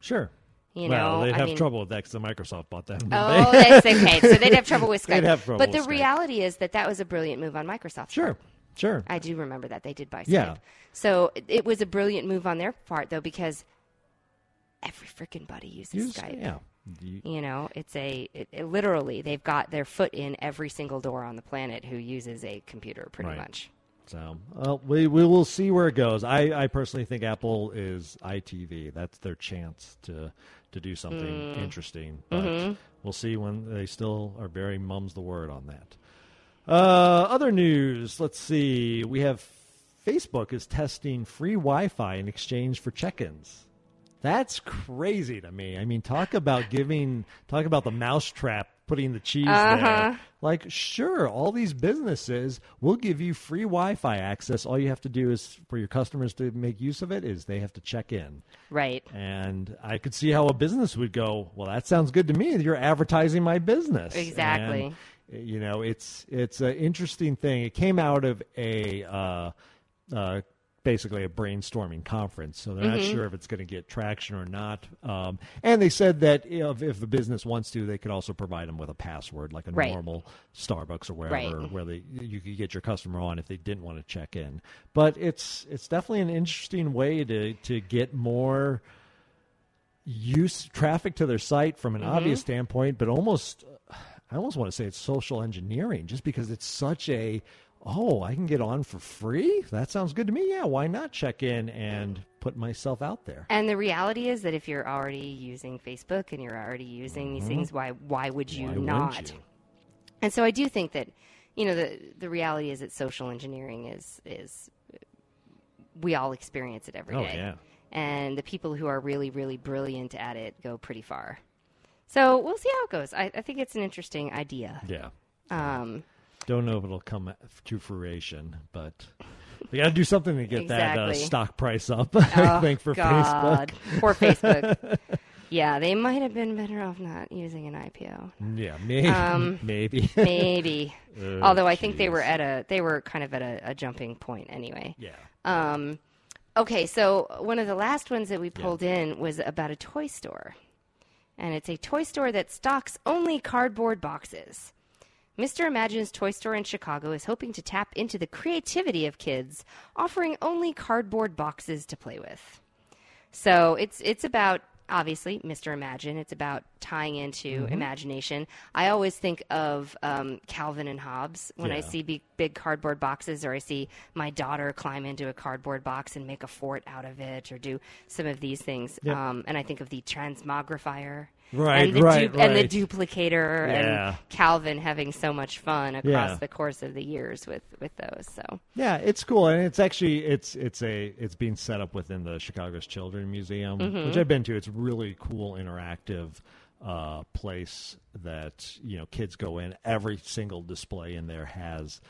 Sure. You well, know, they'd I have mean- trouble with that because Microsoft bought them. Oh, they? that's okay. So they'd have trouble with Skype. They'd have trouble but the Skype. reality is that that was a brilliant move on Microsoft. Sure, part. sure. I do remember that they did buy Skype. Yeah. So it- it was a brilliant move on their part, though, because every freaking buddy uses Use- Skype. yeah. You- You know, it's a it, it literally they've got their foot in every single door on the planet who uses a computer, pretty Right. much. So well, we we will see where it goes. I, I personally think Apple is iTV. That's their chance to to do something Mm. interesting. But Mhm. we'll see when they still are very mum's the word on that. Uh, other news. Let's see. We have Facebook is testing free Wi-Fi in exchange for check-ins. That's crazy to me. I mean, talk about giving, talk about the mousetrap putting the cheese Uh-huh. there. Like, sure, all these businesses will give you free Wi-Fi access. All you have to do is for your customers to make use of it is they have to check in. Right. And I could see how a business would go. Well, that sounds good to me. You're advertising my business. Exactly. And, you know, it's it's an interesting thing. It came out of a uh, uh, basically a brainstorming conference, so they're not Mhm. sure if it's going to get traction or not. Um, and they said that if, if a business wants to, they could also provide them with a password, like a Right. normal Starbucks or wherever, Right. where they you could get your customer on if they didn't want to check in. But it's it's definitely an interesting way to to get more use traffic to their site from an Mhm. obvious standpoint, but almost I almost want to say it's social engineering just because it's such a oh, I can get on for free? That sounds good to me. Yeah, why not check in and put myself out there? And the reality is that if you're already using Facebook and you're already using these Mhm. things, why why would you Why wouldn't you? And so I do think that you know the the reality is that social engineering is is we all experience it every day. Oh, yeah. And the people who are really really brilliant at it go pretty far. So we'll see how it goes. I, I think it's an interesting idea. Yeah. Um, Don't know if it'll come to fruition, but You got to do something to get that uh, stock price up. I Oh, think for God. Facebook. Poor Facebook. yeah, they might have been better off not using an IPO. Yeah, maybe. Um, maybe. maybe. Oh, Although I think they were at a they were kind of at a, a jumping point anyway. Yeah. Um, okay, so one of the last ones that we pulled in was about a toy store, and it's a toy store that stocks only cardboard boxes. Mr. Imagine's toy store in Chicago is hoping to tap into the creativity of kids, offering only cardboard boxes to play with. So it's it's about obviously Mr. Imagine. It's about tying into Mhm. imagination. I always think of um, Calvin and Hobbes when I see big, big cardboard boxes, or I see my daughter climb into a cardboard box and make a fort out of it, or do some of these things. Yep. Um, and I think of the transmogrifier. Right, and the right, And the duplicator, Yeah. and Calvin having so much fun across Yeah. the course of the years with, with those. So Yeah, it's cool, and it's actually it's it's a it's being set up within the Chicago's Children Museum, Mhm. which I've been to. It's really cool, interactive uh, place that you know kids go in. Every single display in there has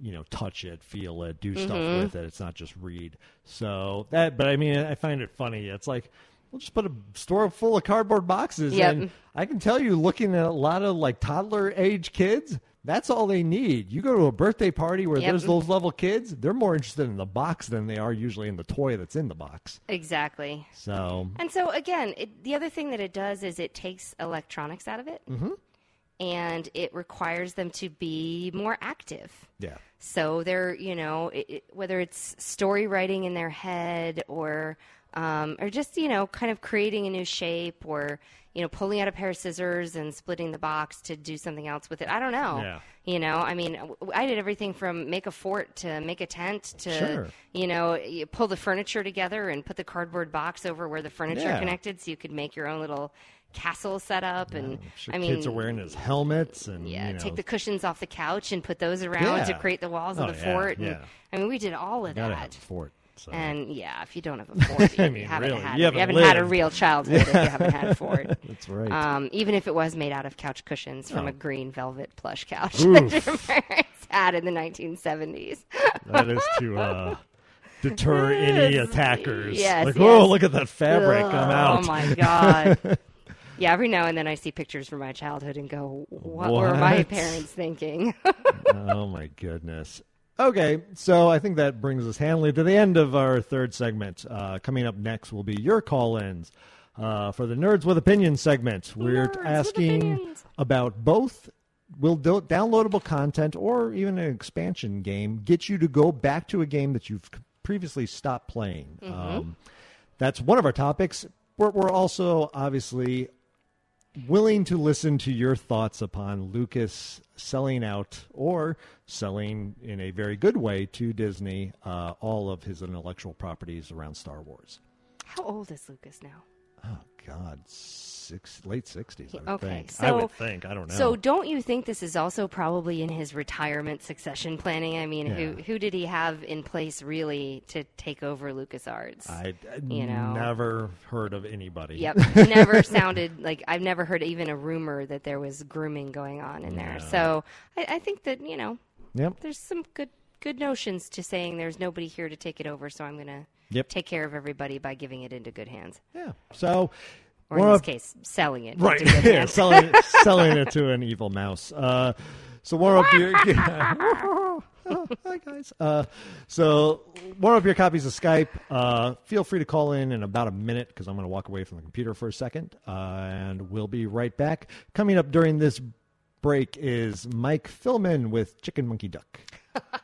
you know touch it, feel it, do stuff Mhm. with it. It's not just read. So that, but I mean, I find it funny. It's like. We'll just put a store full of cardboard boxes, Yep. and I can tell you, looking at a lot of like toddler age kids, that's all they need. You go to a birthday party where Yep. there's those level kids, they're more interested in the box than they are usually in the toy that's in the box. exactly. So, And so again, it, the other thing that it does is it takes electronics out of it, Mhm. and it requires them to be more active. yeah. So they're, you know, it, it, whether it's story writing in their head or, um, or just, you know, kind of creating a new shape or, you know, pulling out a pair of scissors and splitting the box to do something else with it. I don't know. Yeah. You know, I mean, i did everything from make a fort to make a tent to, Sure. you know, you pull the furniture together and put the cardboard box over where the furniture Yeah. connected so you could make your own little castle set up. And Sure I mean, kids are wearing his helmets and yeah, you know, take the cushions off the couch and put those around to create the walls Oh, of the yeah, fort. And, yeah. I mean, we did all of that. fort. So. And yeah, if you don't have a fort, you, I mean, haven't, really, had, you haven't had a real childhood if you haven't had a fort. That's right. Um, even if it was made out of couch cushions from Oh. a green velvet plush couch Oof. that your parents had in the 1970s. that is to uh, deter any attackers. Yes, like, yes. oh, look at that fabric! I'm out. Oh my god. Yeah, every now and then I see pictures from my childhood and go, "What, were my parents thinking?" oh my goodness. Okay, so I think that brings us handily to the end of our third segment. Uh, coming up next will be your call-ins uh, for the Nerds with Opinions segment. We're asking about both will do- downloadable content or even an expansion game get you to go back to a game that you've previously stopped playing. Mhm. Um, that's one of our topics. We're, we're also obviously willing to listen to your thoughts upon Lucas selling out or selling in a very good way to Disney uh, all of his intellectual properties around Star Wars. How old is Lucas now? Oh God, six late sixties. I would okay, think. so I would think. I don't know. So don't you think this is also probably in his retirement succession planning? I mean, who Yeah. who did he have in place really to take over LucasArts? I uh, you know, never heard of anybody. Yep, never sounded like I've never heard even a rumor that there was grooming going on in there. No. So I, I think that you know, Yep. there's some good good notions to saying there's nobody here to take it over, so I'm gonna Yep. take care of everybody by giving it into good hands. Yeah. So, or in this case, selling it. right? yeah, selling selling it to an evil mouse. Uh, so warm up your. Oh, hi guys. Uh, so warm up your copies of Skype. Uh, feel free to call in in about a minute because I'm going to walk away from the computer for a second, uh, and we'll be right back. Coming up during this break is Mike Phirman with Chicken Monkey Duck.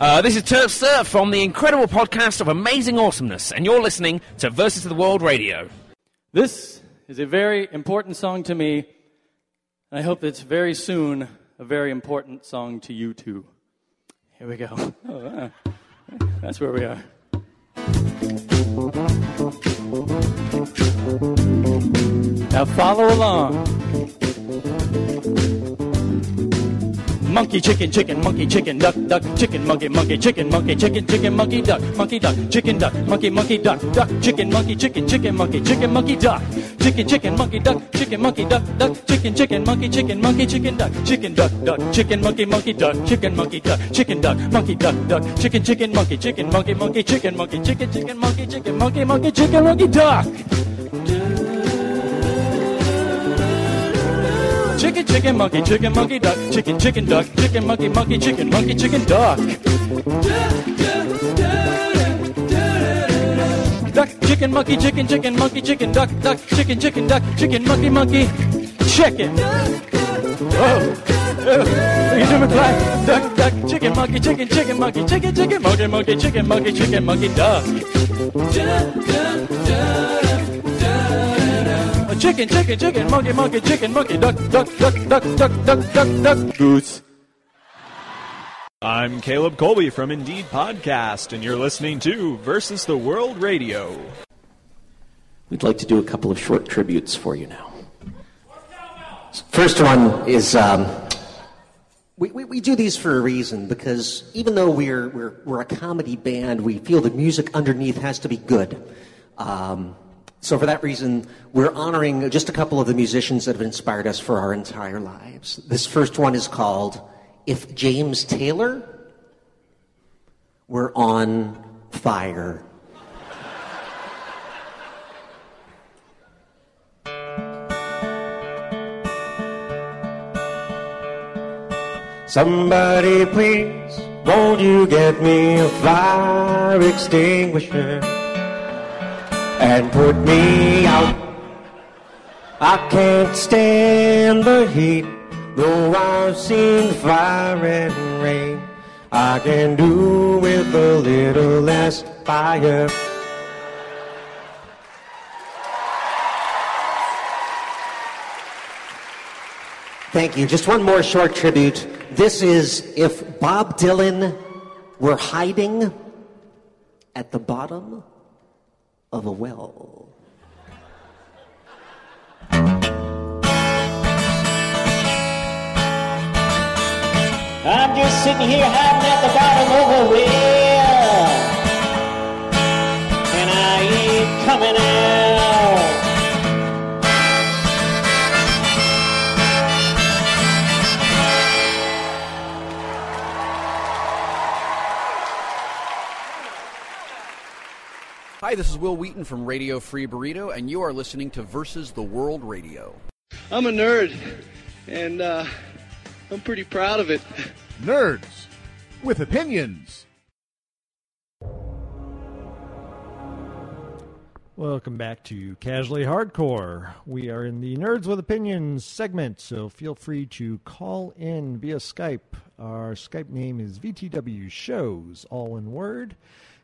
Uh, this is Terpster from the incredible podcast of Amazing Awesomeness, and you're listening to Verses of the World Radio. This is a very important song to me, and I hope it's very soon a very important song to you too. Here we go. Oh, uh, that's where we are. Now follow along. Monkey, chicken, chicken, monkey, chicken, duck, duck, chicken, monkey, monkey, chicken, monkey, chicken, chicken, monkey, duck, monkey, duck, chicken, duck, monkey, monkey, duck, duck, chicken, monkey, chicken, chicken, monkey, chicken, monkey, duck, chicken, chicken, monkey, duck, chicken, monkey, duck, duck, chicken, chicken, monkey, chicken, monkey, chicken, duck, chicken, duck, duck, chicken, monkey, monkey, duck, chicken, monkey, duck, chicken, duck, monkey, duck, duck, chicken, chicken, monkey, chicken, monkey, monkey, chicken, monkey, chicken, chicken, monkey, chicken, monkey, monkey, chicken, monkey, duck. Chicken, chicken, monkey, chicken, monkey, duck, chicken, chicken, duck, chicken, monkey, monkey, chicken, monkey, chicken, duck. Duck, chicken, monkey, chicken, chicken, monkey, chicken, duck, duck, chicken, chicken, duck, chicken, monkey, monkey, chicken. Whoa. You do me fly. Duck, duck, chicken, monkey, chicken, chicken, monkey, chicken, chicken, monkey, monkey, chicken, monkey, chicken, monkey, duck. A chicken, chicken, chicken, monkey, monkey, chicken, monkey, duck, duck, duck, duck, duck, duck, duck, duck, goose. I'm Caleb Colby from Indeed Podcast, and you're listening to Versus the World Radio. We'd like to do a couple of short tributes for you now. First one is um, we, we, we do these for a reason because even though we're, we're, we're a comedy band, we feel the music underneath has to be good. Um, so for that reason, we're honoring just a couple of the musicians that have inspired us for our entire lives. This first one is called If James Taylor Were on Fire. Somebody please, won't you get me a fire extinguisher and put me out? I can't stand the heat, though I've seen fire and rain. I can do with a little less fire. Thank you. Just one more short tribute. This is if Bob Dylan were hiding at the bottom of a well. I'm just sitting here hiding at the bottom this is Wil Wheaton from Radio Free Burrito, and you are listening to Versus the World Radio. I'm a nerd, and uh, I'm pretty proud of it. Nerds with opinions. Welcome back to Casually Hardcore. We are in the Nerds with Opinions segment, so feel free to call in via Skype. Our Skype name is VTW Shows, all in word.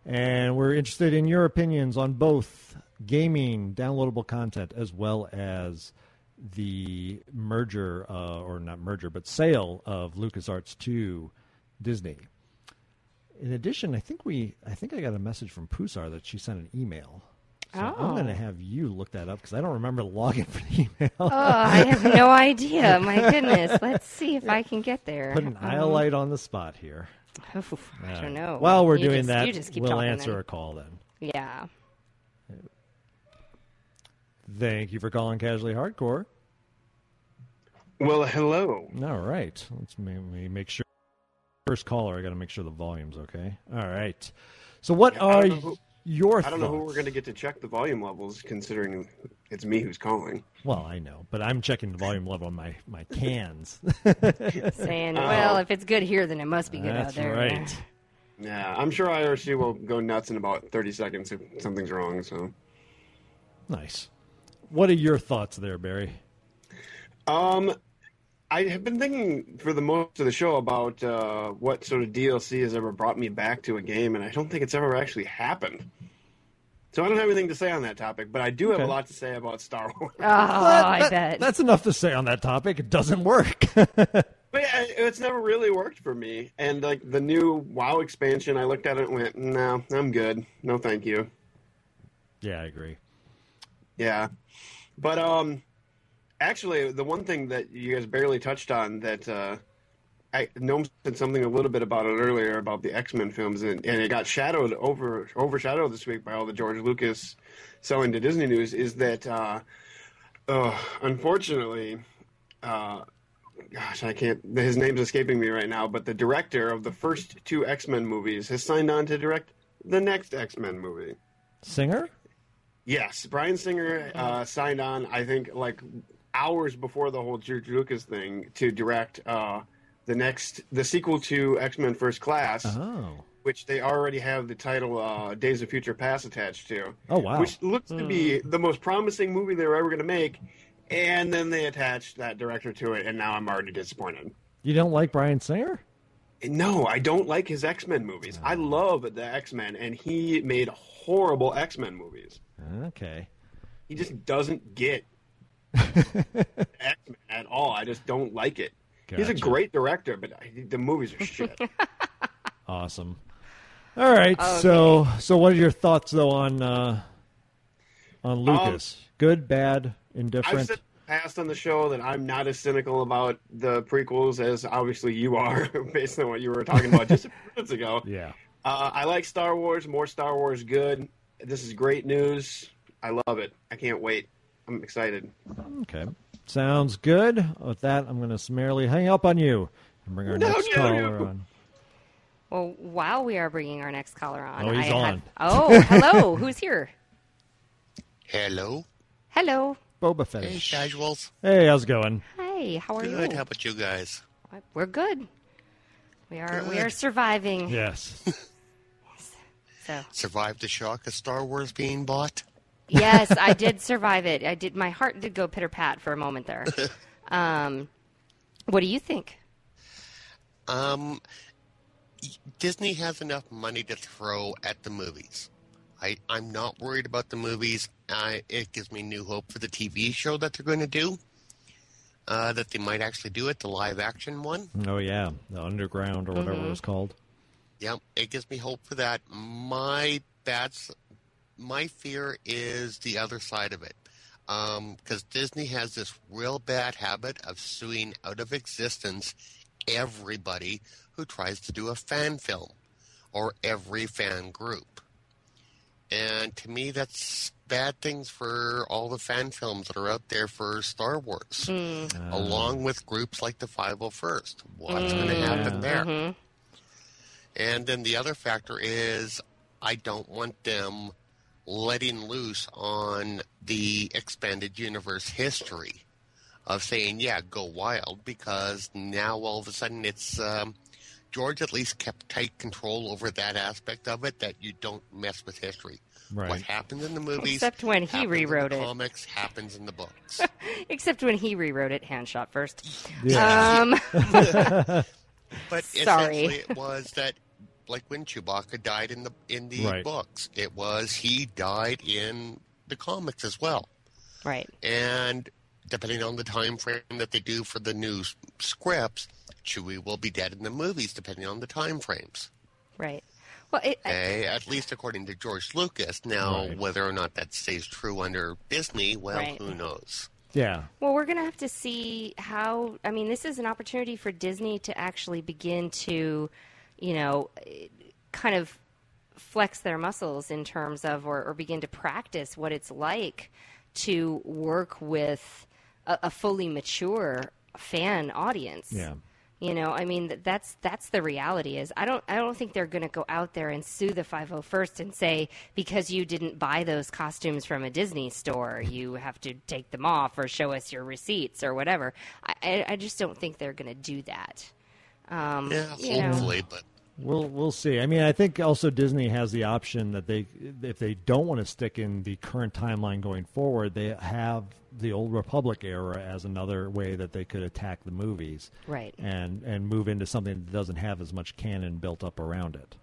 And we're interested in your opinions on both gaming, downloadable content, as well as the merger, uh, or not merger, but sale of LucasArts to Disney. In addition, I think we, I think I got a message from Pusar that she sent an email. So I'm Oh. going to have you look that up because I don't remember the login for the email. Oh, I have no idea. My goodness. Let's see if I can get there. Put an Um, light on the spot here. Oof, oh, I don't know. While we're You doing just- that, you just keep we'll answer then. a call then. Yeah. Thank you for calling Casually Hardcore. Well, hello. All right. Let's ma- ma- make sure. First caller, I got to make sure the volume's okay. All right. So, what I are don't oh. who- your I don't know who we're going to get to check the volume levels, considering it's me who's calling. Well, I know, but I'm checking the volume level on my, my cans. Saying, Oh. well, if it's good here, then it must be good out That's there. right. Yeah, I'm sure IRC will go nuts in about 30 seconds if something's wrong. So, Nice. What are your thoughts there, Barry? um, I have been thinking for the most of the show about uh, what sort of DLC has ever brought me back to a game, and I don't think it's ever actually happened. So I don't have anything to say on that topic, but I do have Okay. a lot to say about Star Wars. Oh, I bet. That's enough to say on that topic. It doesn't work. But yeah, it's never really worked for me. And like the new WoW expansion, I looked at it and went, "No, I'm good. No, thank you." yeah, I agree. Yeah, but um, actually, the one thing that you guys barely touched on that uh, I Gnome said something a little bit about it earlier about the X Men films, and, and it got shadowed over overshadowed this week by all the George Lucas selling to Disney news. Is that uh, uh, unfortunately, uh, gosh, I can't. His name's escaping me right now, but the director of the first two X Men movies has signed on to direct the next X Men movie. Singer? Yes, Bryan Singer uh, signed on. I think like hours before the whole George Lucas thing to direct uh, the next the sequel to X Men First Class, Oh. which they already have the title uh, Days of Future Past attached to. Oh, wow. Which looks to be the most promising movie they were ever going to make, and then they attached that director to it, and now I'm already disappointed. You don't like Bryan Singer? No, I don't like his X Men movies. I love the X Men, and he made horrible X Men movies. Okay. He just doesn't get X Men at all. I just don't like it. He's a great director, but I, the movies are shit. Awesome. All right. So so what are your thoughts though on uh, on Lucas? Good, bad, I've indifferent? said past on the show that I'm not as cynical about the prequels as obviously you are, based on what you were talking about just a few minutes ago. Yeah. Uh, I like Star Wars. More Star Wars, good. This is great news. I love it. I can't wait. I'm excited. Okay. Sounds good. With that, I'm going to summarily hang up on you and bring our No, next no, caller no. on. Well, while we are bringing our next caller on, Oh, he's I on. Had, oh, hello. Who's here? Hello. Hello. Boba Fett. Hey, casuals. Hey, how's it going? Hey, how are Good. you? Good. How about you guys? We're good. We are we are surviving. Yes. So Survived the shock of Star Wars being bought? Yes, I did survive it. I did. My heart did go pitter pat for a moment there. Um, what do you think? Um, Disney has enough money to throw at the movies. I, I'm not worried about the movies. I, it gives me new hope for the TV show that they're going to do. Uh, that they might actually do it, the live action one. Oh yeah, the underground or whatever Mm-hmm. it was called. Yep, it gives me hope for that. My that's my fear is the other side of it, um, because Disney has this real bad habit of suing out of existence everybody who tries to do a fan film or every fan group, and to me that's bad things for all the fan films that are out there for Star Wars, hmm. along with groups like the 501st. What's going to hmm. happen there? Mhm. And then the other factor is I don't want them letting loose on the expanded universe history of saying, yeah, go wild, because now all of a sudden it's. Um, George at least kept tight control over that aspect of it that you don't mess with history. Right. What happens in the movies, Except when he rewrote in it. comics, happens in the books. Except when he rewrote it, Han shot first. Yeah. Um, But Sorry. essentially, it was that, like when Chewbacca died in the in the Right. books, it was he died in the comics as well. Right. And depending on the time frame that they do for the new scripts, Chewie will be dead in the movies, depending on the time frames. Right. Well, it, Okay, at least according to George Lucas. Now, Right. whether or not that stays true under Disney, well, Right. who knows? Yeah. Well, we're going to have to see how. I mean, this is an opportunity for Disney to actually begin to, you know, kind of flex their muscles in terms of, or, or begin to practice what it's like to work with a, a fully mature fan audience. Yeah. You know, I mean, that's that's the reality. Is I don't I don't think they're going to go out there and sue the 501st and say because you didn't buy those costumes from a Disney store, you have to take them off or show us your receipts or whatever. I I, I just don't think they're going to do that. Um, Yeah, you know. hopefully, but We'll we'll see. I mean, I think also Disney has the option that they, if they don't want to stick in the current timeline going forward, they have the old Republic era as another way that they could attack the movies, Right. And and move into something that doesn't have as much canon built up around it.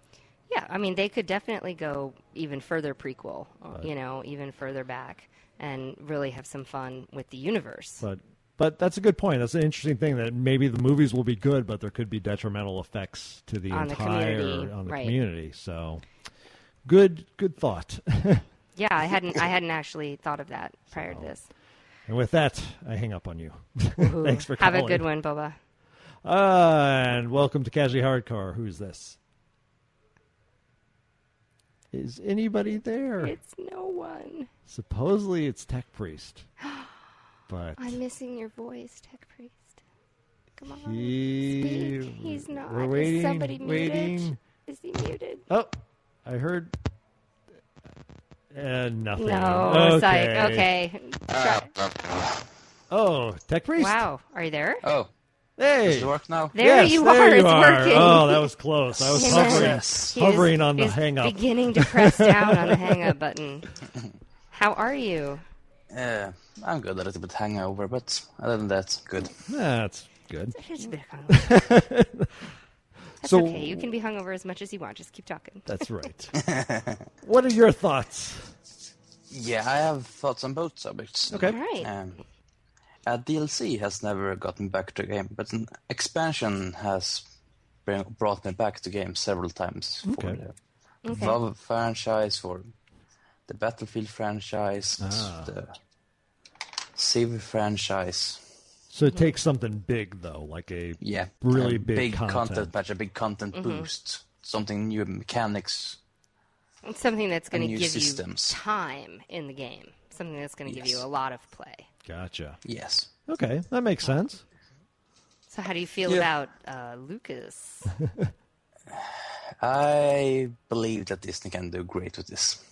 Yeah, I mean, they could definitely go even further prequel, uh, you know, even further back, and really have some fun with the universe. But but that's a good point. That's an interesting thing that maybe the movies will be good, but there could be detrimental effects to the On the entire community, on the right. community. So good good thought. Yeah, I hadn't I hadn't actually thought of that prior to this. and with that, I hang up on you. Thanks for Have a good one, Boba. Uh, and welcome to Casually Hardcore. Who's this? Is anybody there? It's no one. Supposedly it's Tech Priest. But I'm missing your voice, Tech Priest. Come on. he, Speak. He's not. We're Is waiting, somebody muted? Is he muted? Oh, I heard. Uh, nothing. No, okay. psych. Okay. Try- Oh, Tech Priest. Wow. Are you there? Oh. Hey. Does it work now? There yes, you there are. You it's are. working. Oh, that was close. I was hovering, is- he is- hovering on the he's hang up. Beginning to press down on the hang up button. How are you? Uh, I'm good. A little bit hangover, but other than that, good. That's good. There's a bit of hungover. That's So- okay. You can be hungover as much as you want. Just keep talking. That's right. what are your thoughts? Yeah, I have thoughts on both subjects. Okay. Alright. Um, a DLC has never gotten back to a game, but an expansion has bring, brought me back to games several times. For Okay. the Okay. WoW franchise, for the Battlefield franchise, Ah. the Civ franchise. So it takes something big, though, like a Yeah, really a big, content. patch, a big content Mhm. boost, something new mechanics. It's something that's going to new give systems. you time in the game. Something that's going to give you a lot of play. Gotcha. Yes. Okay, that makes sense. So, how do you feel Yeah. about uh, Lucas? I believe that Disney can do great with this.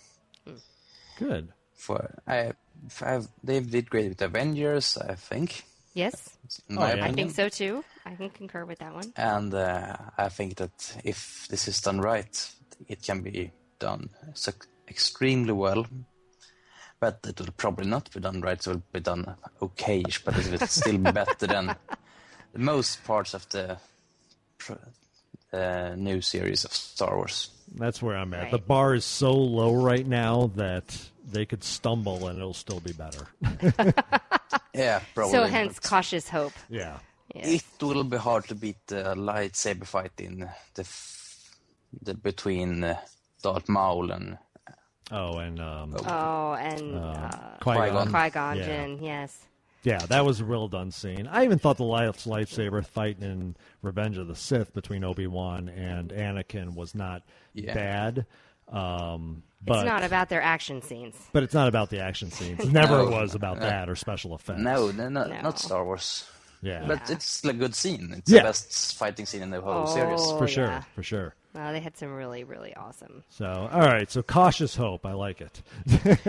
Good. For I, I've, they did great with Avengers, I think. Yes, In my I think so too. I can concur with that one. And uh, I think that if this is done right, it can be done so extremely well. But it will probably not be done right. It will be done okayish, but it will still be better than the most parts of the uh, new series of Star Wars. That's where I'm at. Right. The bar is so low right now that they could stumble and it'll still be better. Yeah, probably. So, hence cautious hope. Yeah. It will be hard to beat the lightsaber fight in the, f- the between uh, Darth Maul and Oh, and um, Oh, and uh, uh, Qui-Gon. Qui-Gon Jinn, yes. Yeah, that was a real done scene. I even thought the light, lightsaber fight in Revenge of the Sith between Obi Wan and Anakin was not Yeah. bad. Um, but it's not about their action scenes. But it's not about the action scenes. It never No. was about Uh, that or special effects. No, no, no, No. not Star Wars. Yeah. But it's a good scene. It's Yeah. the best fighting scene in the whole Oh, series. For sure, yeah. for sure. No, they had some really, really awesome. So, all right. So, cautious hope. I like it.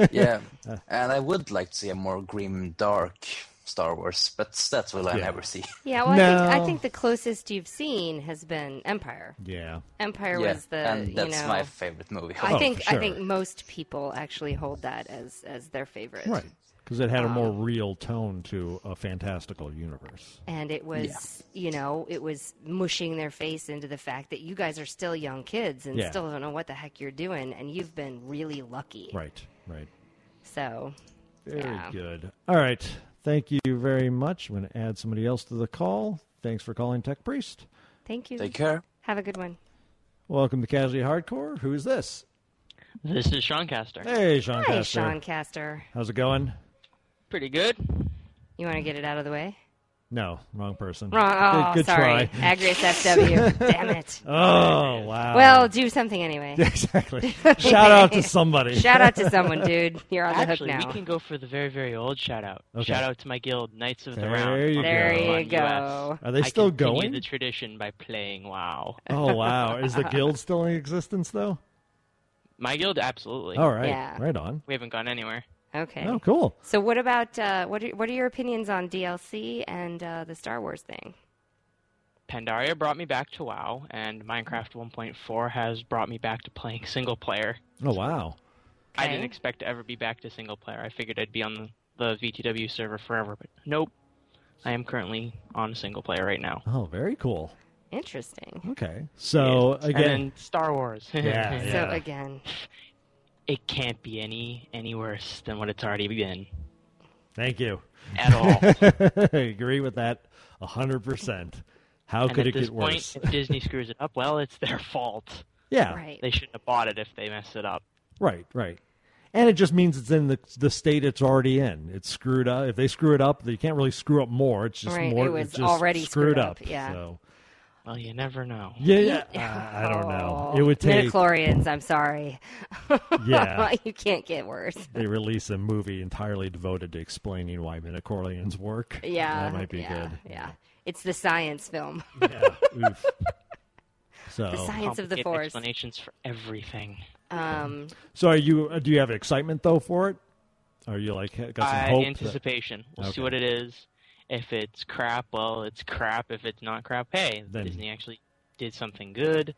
yeah, uh, and I would like to see a more grim, dark Star Wars, but that will I Yeah. never see. Yeah, well, I, think, I think the closest you've seen has been Empire. Yeah. Empire Yeah, was the and that's you know. my favorite movie. I Oh, think for I think most people actually hold that as as their favorite. Right. Because it had a more Um, real tone to a fantastical universe. And it was, you know, it was mushing their face into the fact that you guys are still young kids and Yeah. still don't know what the heck you're doing, and you've been really lucky. Right, right. So, Very yeah. good. All right. Thank you very much. I'm going to add somebody else to the call. Thanks for calling Tech Priest. Thank you. Take care. Have a good one. Welcome to Casually Hardcore. Who's this? This is Sean Caster. Hey, Sean Hi, Caster. Sean Caster. How's it going? Pretty good. You want to get it out of the way? No, wrong person. Wrong. Oh, good, good oh, sorry. try. Agrius FW. Damn it. Oh, wow. Well, do something anyway. Exactly. Shout out to somebody. Shout out to someone, dude. You're on the Actually, hook we can go for the very, very old shout out. Okay. Shout out to my guild, Knights of the There Round. you on go. There you go. US. Are they I still continue going? the tradition by playing WoW. Oh, wow. Is the guild still in existence, though? My guild, absolutely. All right. Yeah. Right on. We haven't gone anywhere. Okay. Oh, cool. So, what about uh, what? Are, what are your opinions on DLC and uh, the Star Wars thing? Pandaria brought me back to WoW, and Minecraft 1.4 has brought me back to playing single player. Oh, wow. I didn't expect to ever be back to single player. I figured I'd be on the, the VTW server forever, but nope. I am currently on single player right now. Oh, very cool. Interesting. Okay. So, And again. then Star Wars. Yeah, So again, it can't be any any worse than what it's already been. Thank you. At all. I agree with that 100%. How and could at it this get point, worse? if Disney screws it up, well, it's their fault. Yeah. right. They shouldn't have bought it if they messed it up. Right, right. and it just means it's in the the state it's already in. It's screwed up. If they screw it up, you can't really screw up more. It's just Right, more. it was it's just already screwed screwed up. up, yeah. So. Well, you never know. Yeah, yeah. Uh, I don't know. It would take. Midichlorians, I'm sorry. Yeah. you can't get worse. They release a movie entirely devoted to explaining why midichlorians work. Yeah. that might be yeah, good. Yeah. It's the science film. Yeah. Oof. So The science of the Complicated force. Explanations for everything. Um, So are you? uh, Do you have excitement though for it? Are you like got some Uh, hope? that- anticipation. We'll see what it is. If it's crap, well, it's crap. If it's not crap, hey, Then- Disney actually did something good.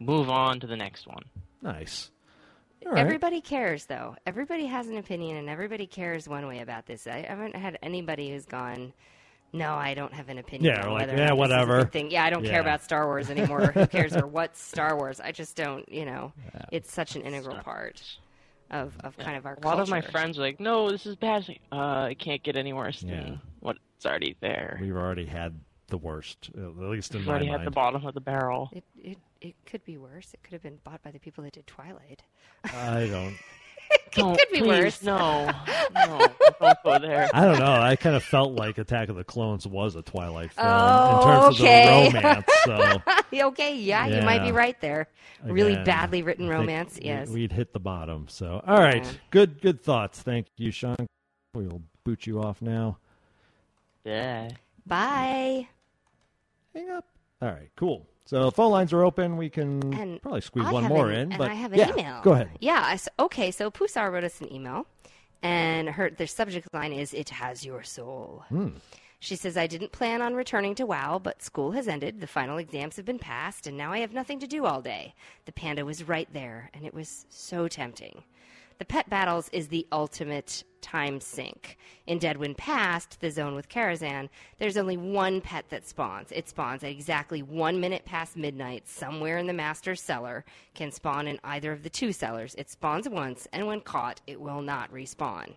Move on to the next one. Nice. All right. Everybody cares, though. Everybody has an opinion, and everybody cares one way about this. I haven't had anybody who's gone, "No, I don't have an opinion." Yeah, on like, whether yeah, not this is a whatever. thing. Yeah, I don't Yeah. care about Star Wars anymore. Who cares or what's Star Wars? I just don't. You know, it's such an integral part of of kind of our A lot of my friends are like, "No, this is bad." It's like, Uh, it can't get any worse Yeah. than what's already there. We've already had the worst, at least in We've my already mind. had the bottom of the barrel. It, it it could be worse. It could have been bought by the people that did Twilight. I don't. it Don't, could be please, worse. No, no, don't go there. I don't know. I kind of felt like Attack of the Clones was a Twilight film Oh, in terms okay. of the romance. So okay, yeah, you might be right there. Really badly written romance. Yes. we'd hit the bottom. So all right, Yeah. good good thoughts. Thank you, Sean. We'll boot you off now. Yeah. Bye. Hang up. All right, cool. So phone lines are open. We can And probably squeeze I one have more an- in. And but I have an yeah, email. Go ahead. Yeah. I s okay. So Pusar wrote us an email, and her the subject line is "It has your soul." Hmm. She says, I didn't plan on returning to WoW, but school has ended, the final exams have been passed, and now I have nothing to do all day. The panda was right there, and it was so tempting. The pet battles is the ultimate time sink. In Deadwind Pass, the zone with Karazhan, there's only one pet that spawns. It spawns at exactly one minute past midnight, somewhere in the master's cellar, can spawn in either of the two cellars. It spawns once, and when caught, it will not respawn.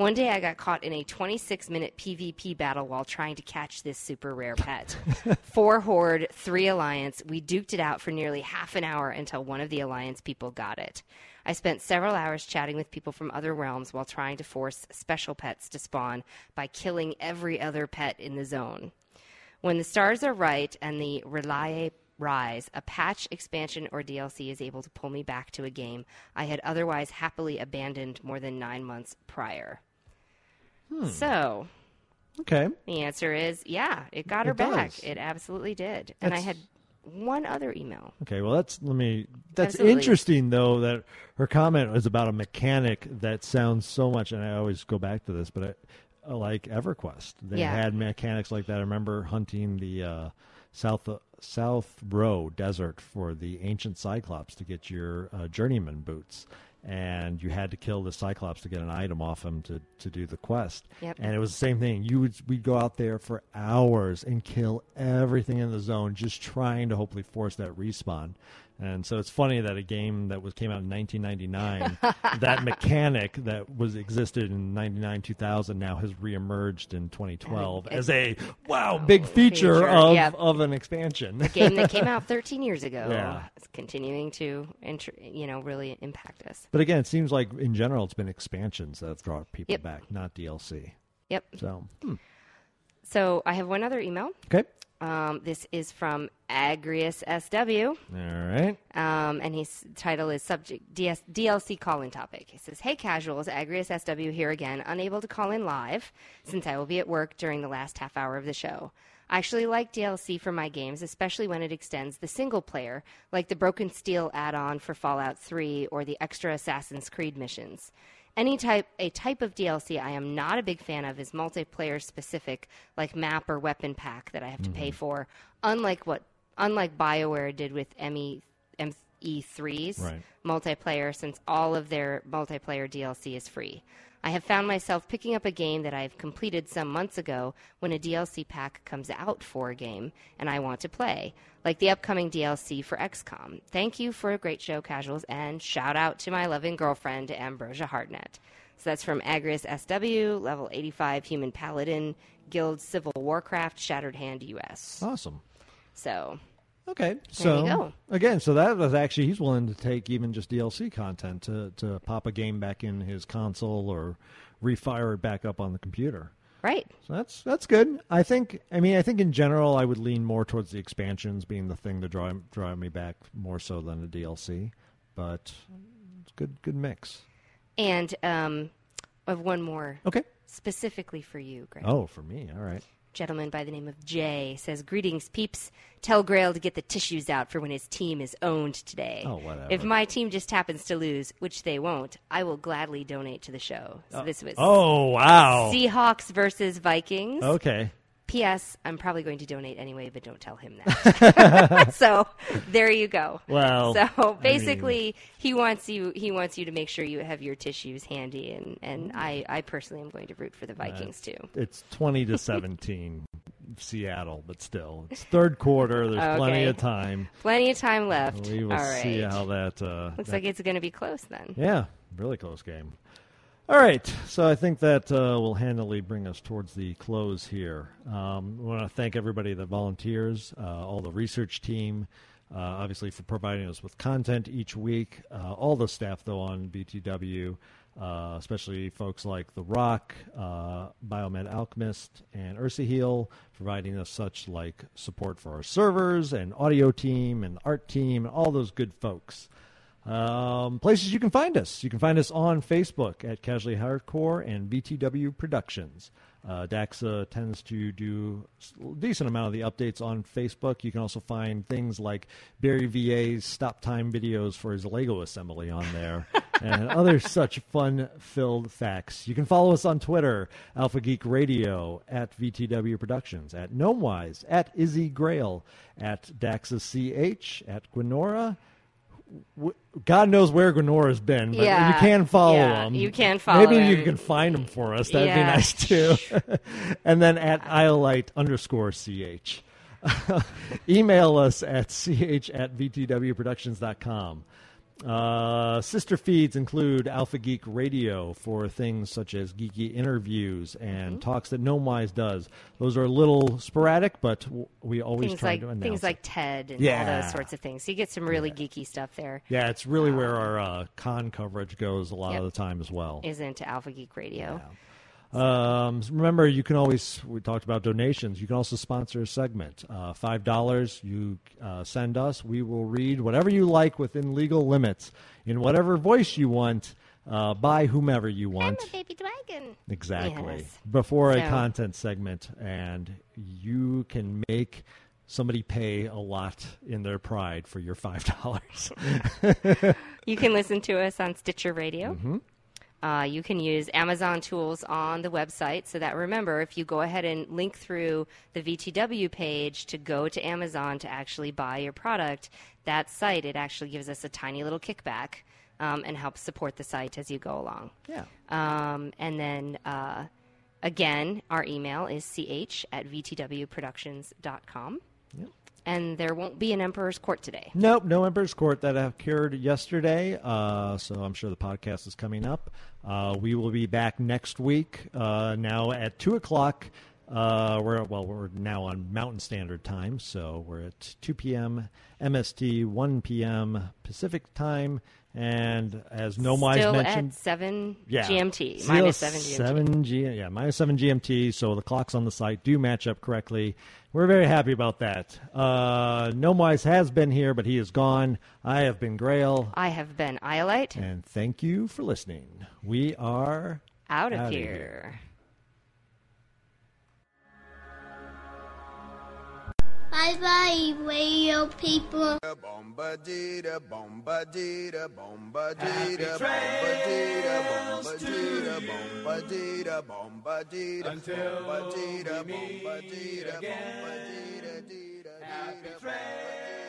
One day I got caught in a 26 minute PvP battle while trying to catch this super rare pet. Four Horde, three Alliance. We duked it out for nearly half an hour until one of the Alliance people got it. I spent several hours chatting with people from other realms while trying to force special pets to spawn by killing every other pet in the zone. When the stars are right and the Relay Rise, a patch, expansion, or DLC is able to pull me back to a game I had otherwise happily abandoned more than nine months prior. Hmm. So, Okay. the answer is yeah, it got her It back. does. It absolutely did. And I had one other email. Okay, well that's let me that's Absolutely. interesting though that her comment was about a mechanic that sounds so much and I always go back to this but I, like EverQuest. They Yeah. had mechanics like that. I remember hunting the uh, South uh, South Ro Desert for the ancient Cyclops to get your uh, journeyman boots. And you had to kill the Cyclops to get an item off him to, to do the quest. Yep. And it was the same thing. You would we'd go out there for hours and kill everything in the zone, just trying to hopefully force that respawn. And so it's funny that a game that was came out in 1999, that mechanic that was existed in 99 2000 now has reemerged in 2012 Uh, as a wow big feature, feature, of yep. of an expansion. A game that came out 13 years ago Yeah. is continuing to, intr- you know, really impact us. But again, it seems like in general it's been expansions that have brought people Yep. back, not DLC. Yep. So hmm. So I have one other email. okay, Um, this is from Agrius SW. all right. Um, and his title is subject DS, DLC call in topic. He says, Hey casuals, Agrius SW here again, unable to call in live since I will be at work during the last half hour of the show. I actually like DLC for my games, especially when it extends the single player, like the Broken Steel add on for Fallout 3 or the extra Assassin's Creed missions. Any type a type of DLC I am not a big fan of is multiplayer specific, like map or weapon pack that I have to pay mm-hmm. for. Unlike what unlike BioWare did with ME ME3's Right. multiplayer, since all of their multiplayer DLC is free. I have found myself picking up a game that I've completed some months ago when a DLC pack comes out for a game and I want to play, like the upcoming DLC for XCOM. Thank you for a great show, casuals, and shout out to my loving girlfriend, Ambrosia Hartnett. So that's from Agrius SW, level 85 Human Paladin, Guild Civil Warcraft, Shattered Hand US. Awesome. So, Okay, so again, so that was actually he's willing to take even just DLC content to to pop a game back in his console or refire it back up on the computer. Right. So that's that's good. I think. I mean, I think in general, I would lean more towards the expansions being the thing to draw draw me back more so than the DLC. But it's good good mix. And um, I have one more. Okay. Specifically for you, Greg. Oh, for me, all right. Gentleman by the name of Jay says, "Greetings, peeps. Tell Grail to get the tissues out for when his team is owned today. Oh, whatever. If my team just happens to lose, which they won't, I will gladly donate to the show." So Oh. this was Oh, wow. Seahawks versus Vikings. Okay. P.S. I'm probably going to donate anyway, but don't tell him that. so there you go. Well, so I basically, he wants you. He wants you to make sure you have your tissues handy, and and I I personally am going to root for the Vikings too. It's twenty to seventeen, Seattle, but still, it's third quarter. There's plenty of time. Plenty of time left. We will All right. see how that. Uh, Looks that- like it's going to be close then. Yeah, really close game. All right, so I think that uh, will handily bring us towards the close here. Um, I want to thank everybody that volunteers, uh, all the research team, uh, obviously for providing us with content each week. Uh, all the staff though on VTW, uh, especially folks like The Rock, uh, Biomed Alchemist, and Ursa Heal, providing us such like support for our servers and audio team and art team and all those good folks. Um, places you can find us. You can find us on Facebook at Casually Hardcore and VTW Productions. Uh, Daxa tends to do a decent amount of the updates on Facebook. You can also find things like Barry VA's stop time videos for his Lego assembly on there and other such fun filled facts. You can follow us on Twitter, Alpha Geek Radio, at VTW Productions, at Gnomewise, at Izzy Grail, at Daxa CH, at Gwenora. God knows where Gwenora's been, but Yeah, you can follow yeah, him. you can follow Maybe you can find him for us. That'd be nice too. and then at iolite underscore ch. Email us at ch at vtwproductions.com. Uh, sister feeds include Alpha Geek Radio for things such as geeky interviews and Mm-hmm. talks that Gnomewise does. Those are a little sporadic, but we always Things try like to announce things it. like TED and all Yeah. those sorts of things. So you get some really geeky stuff there. Yeah, it's really where our uh, con coverage goes a lot Yep. of the time as well. Is into Alpha Geek Radio. Um, remember, you can always, we talked about donations. You can also sponsor a segment. Uh, $5 you uh, send us. We will read whatever you like within legal limits in whatever voice you want uh, by whomever you want. Baby dragon. Exactly. Yes. Before a content segment, and you can make somebody pay a lot in their pride for your $5. You can listen to us on Stitcher Radio. Mhm. Uh, you can use Amazon tools on the website so that remember, if you go ahead and link through the VTW page to go to Amazon to actually buy your product, that site, it actually gives us a tiny little kickback um, and helps support the site as you go along. Yeah. Um, and then uh, again, our email is ch at vtwproductions.com. And there won't be an Emperor's Court today. Nope, no Emperor's Court that occurred yesterday. Uh, so I'm sure the podcast is coming up. Uh, we will be back next week. Uh, now at two o'clock. Uh, we're well, we're now on Mountain Standard Time, so we're at 2 p.m. MST, 1 p.m. Pacific Time, and as Gnomewise Still mentioned, at 7 yeah, GMT, minus 7 GMT. Seven G, yeah, minus seven GMT. So the clocks on the site do match up correctly. We're very happy about that. Uh, has been here, but he is gone. I have been Grail, I have been Iolite. and thank you for listening. We are Out of outta here. Bye bye, radio people. Until we meet again. Happy trails.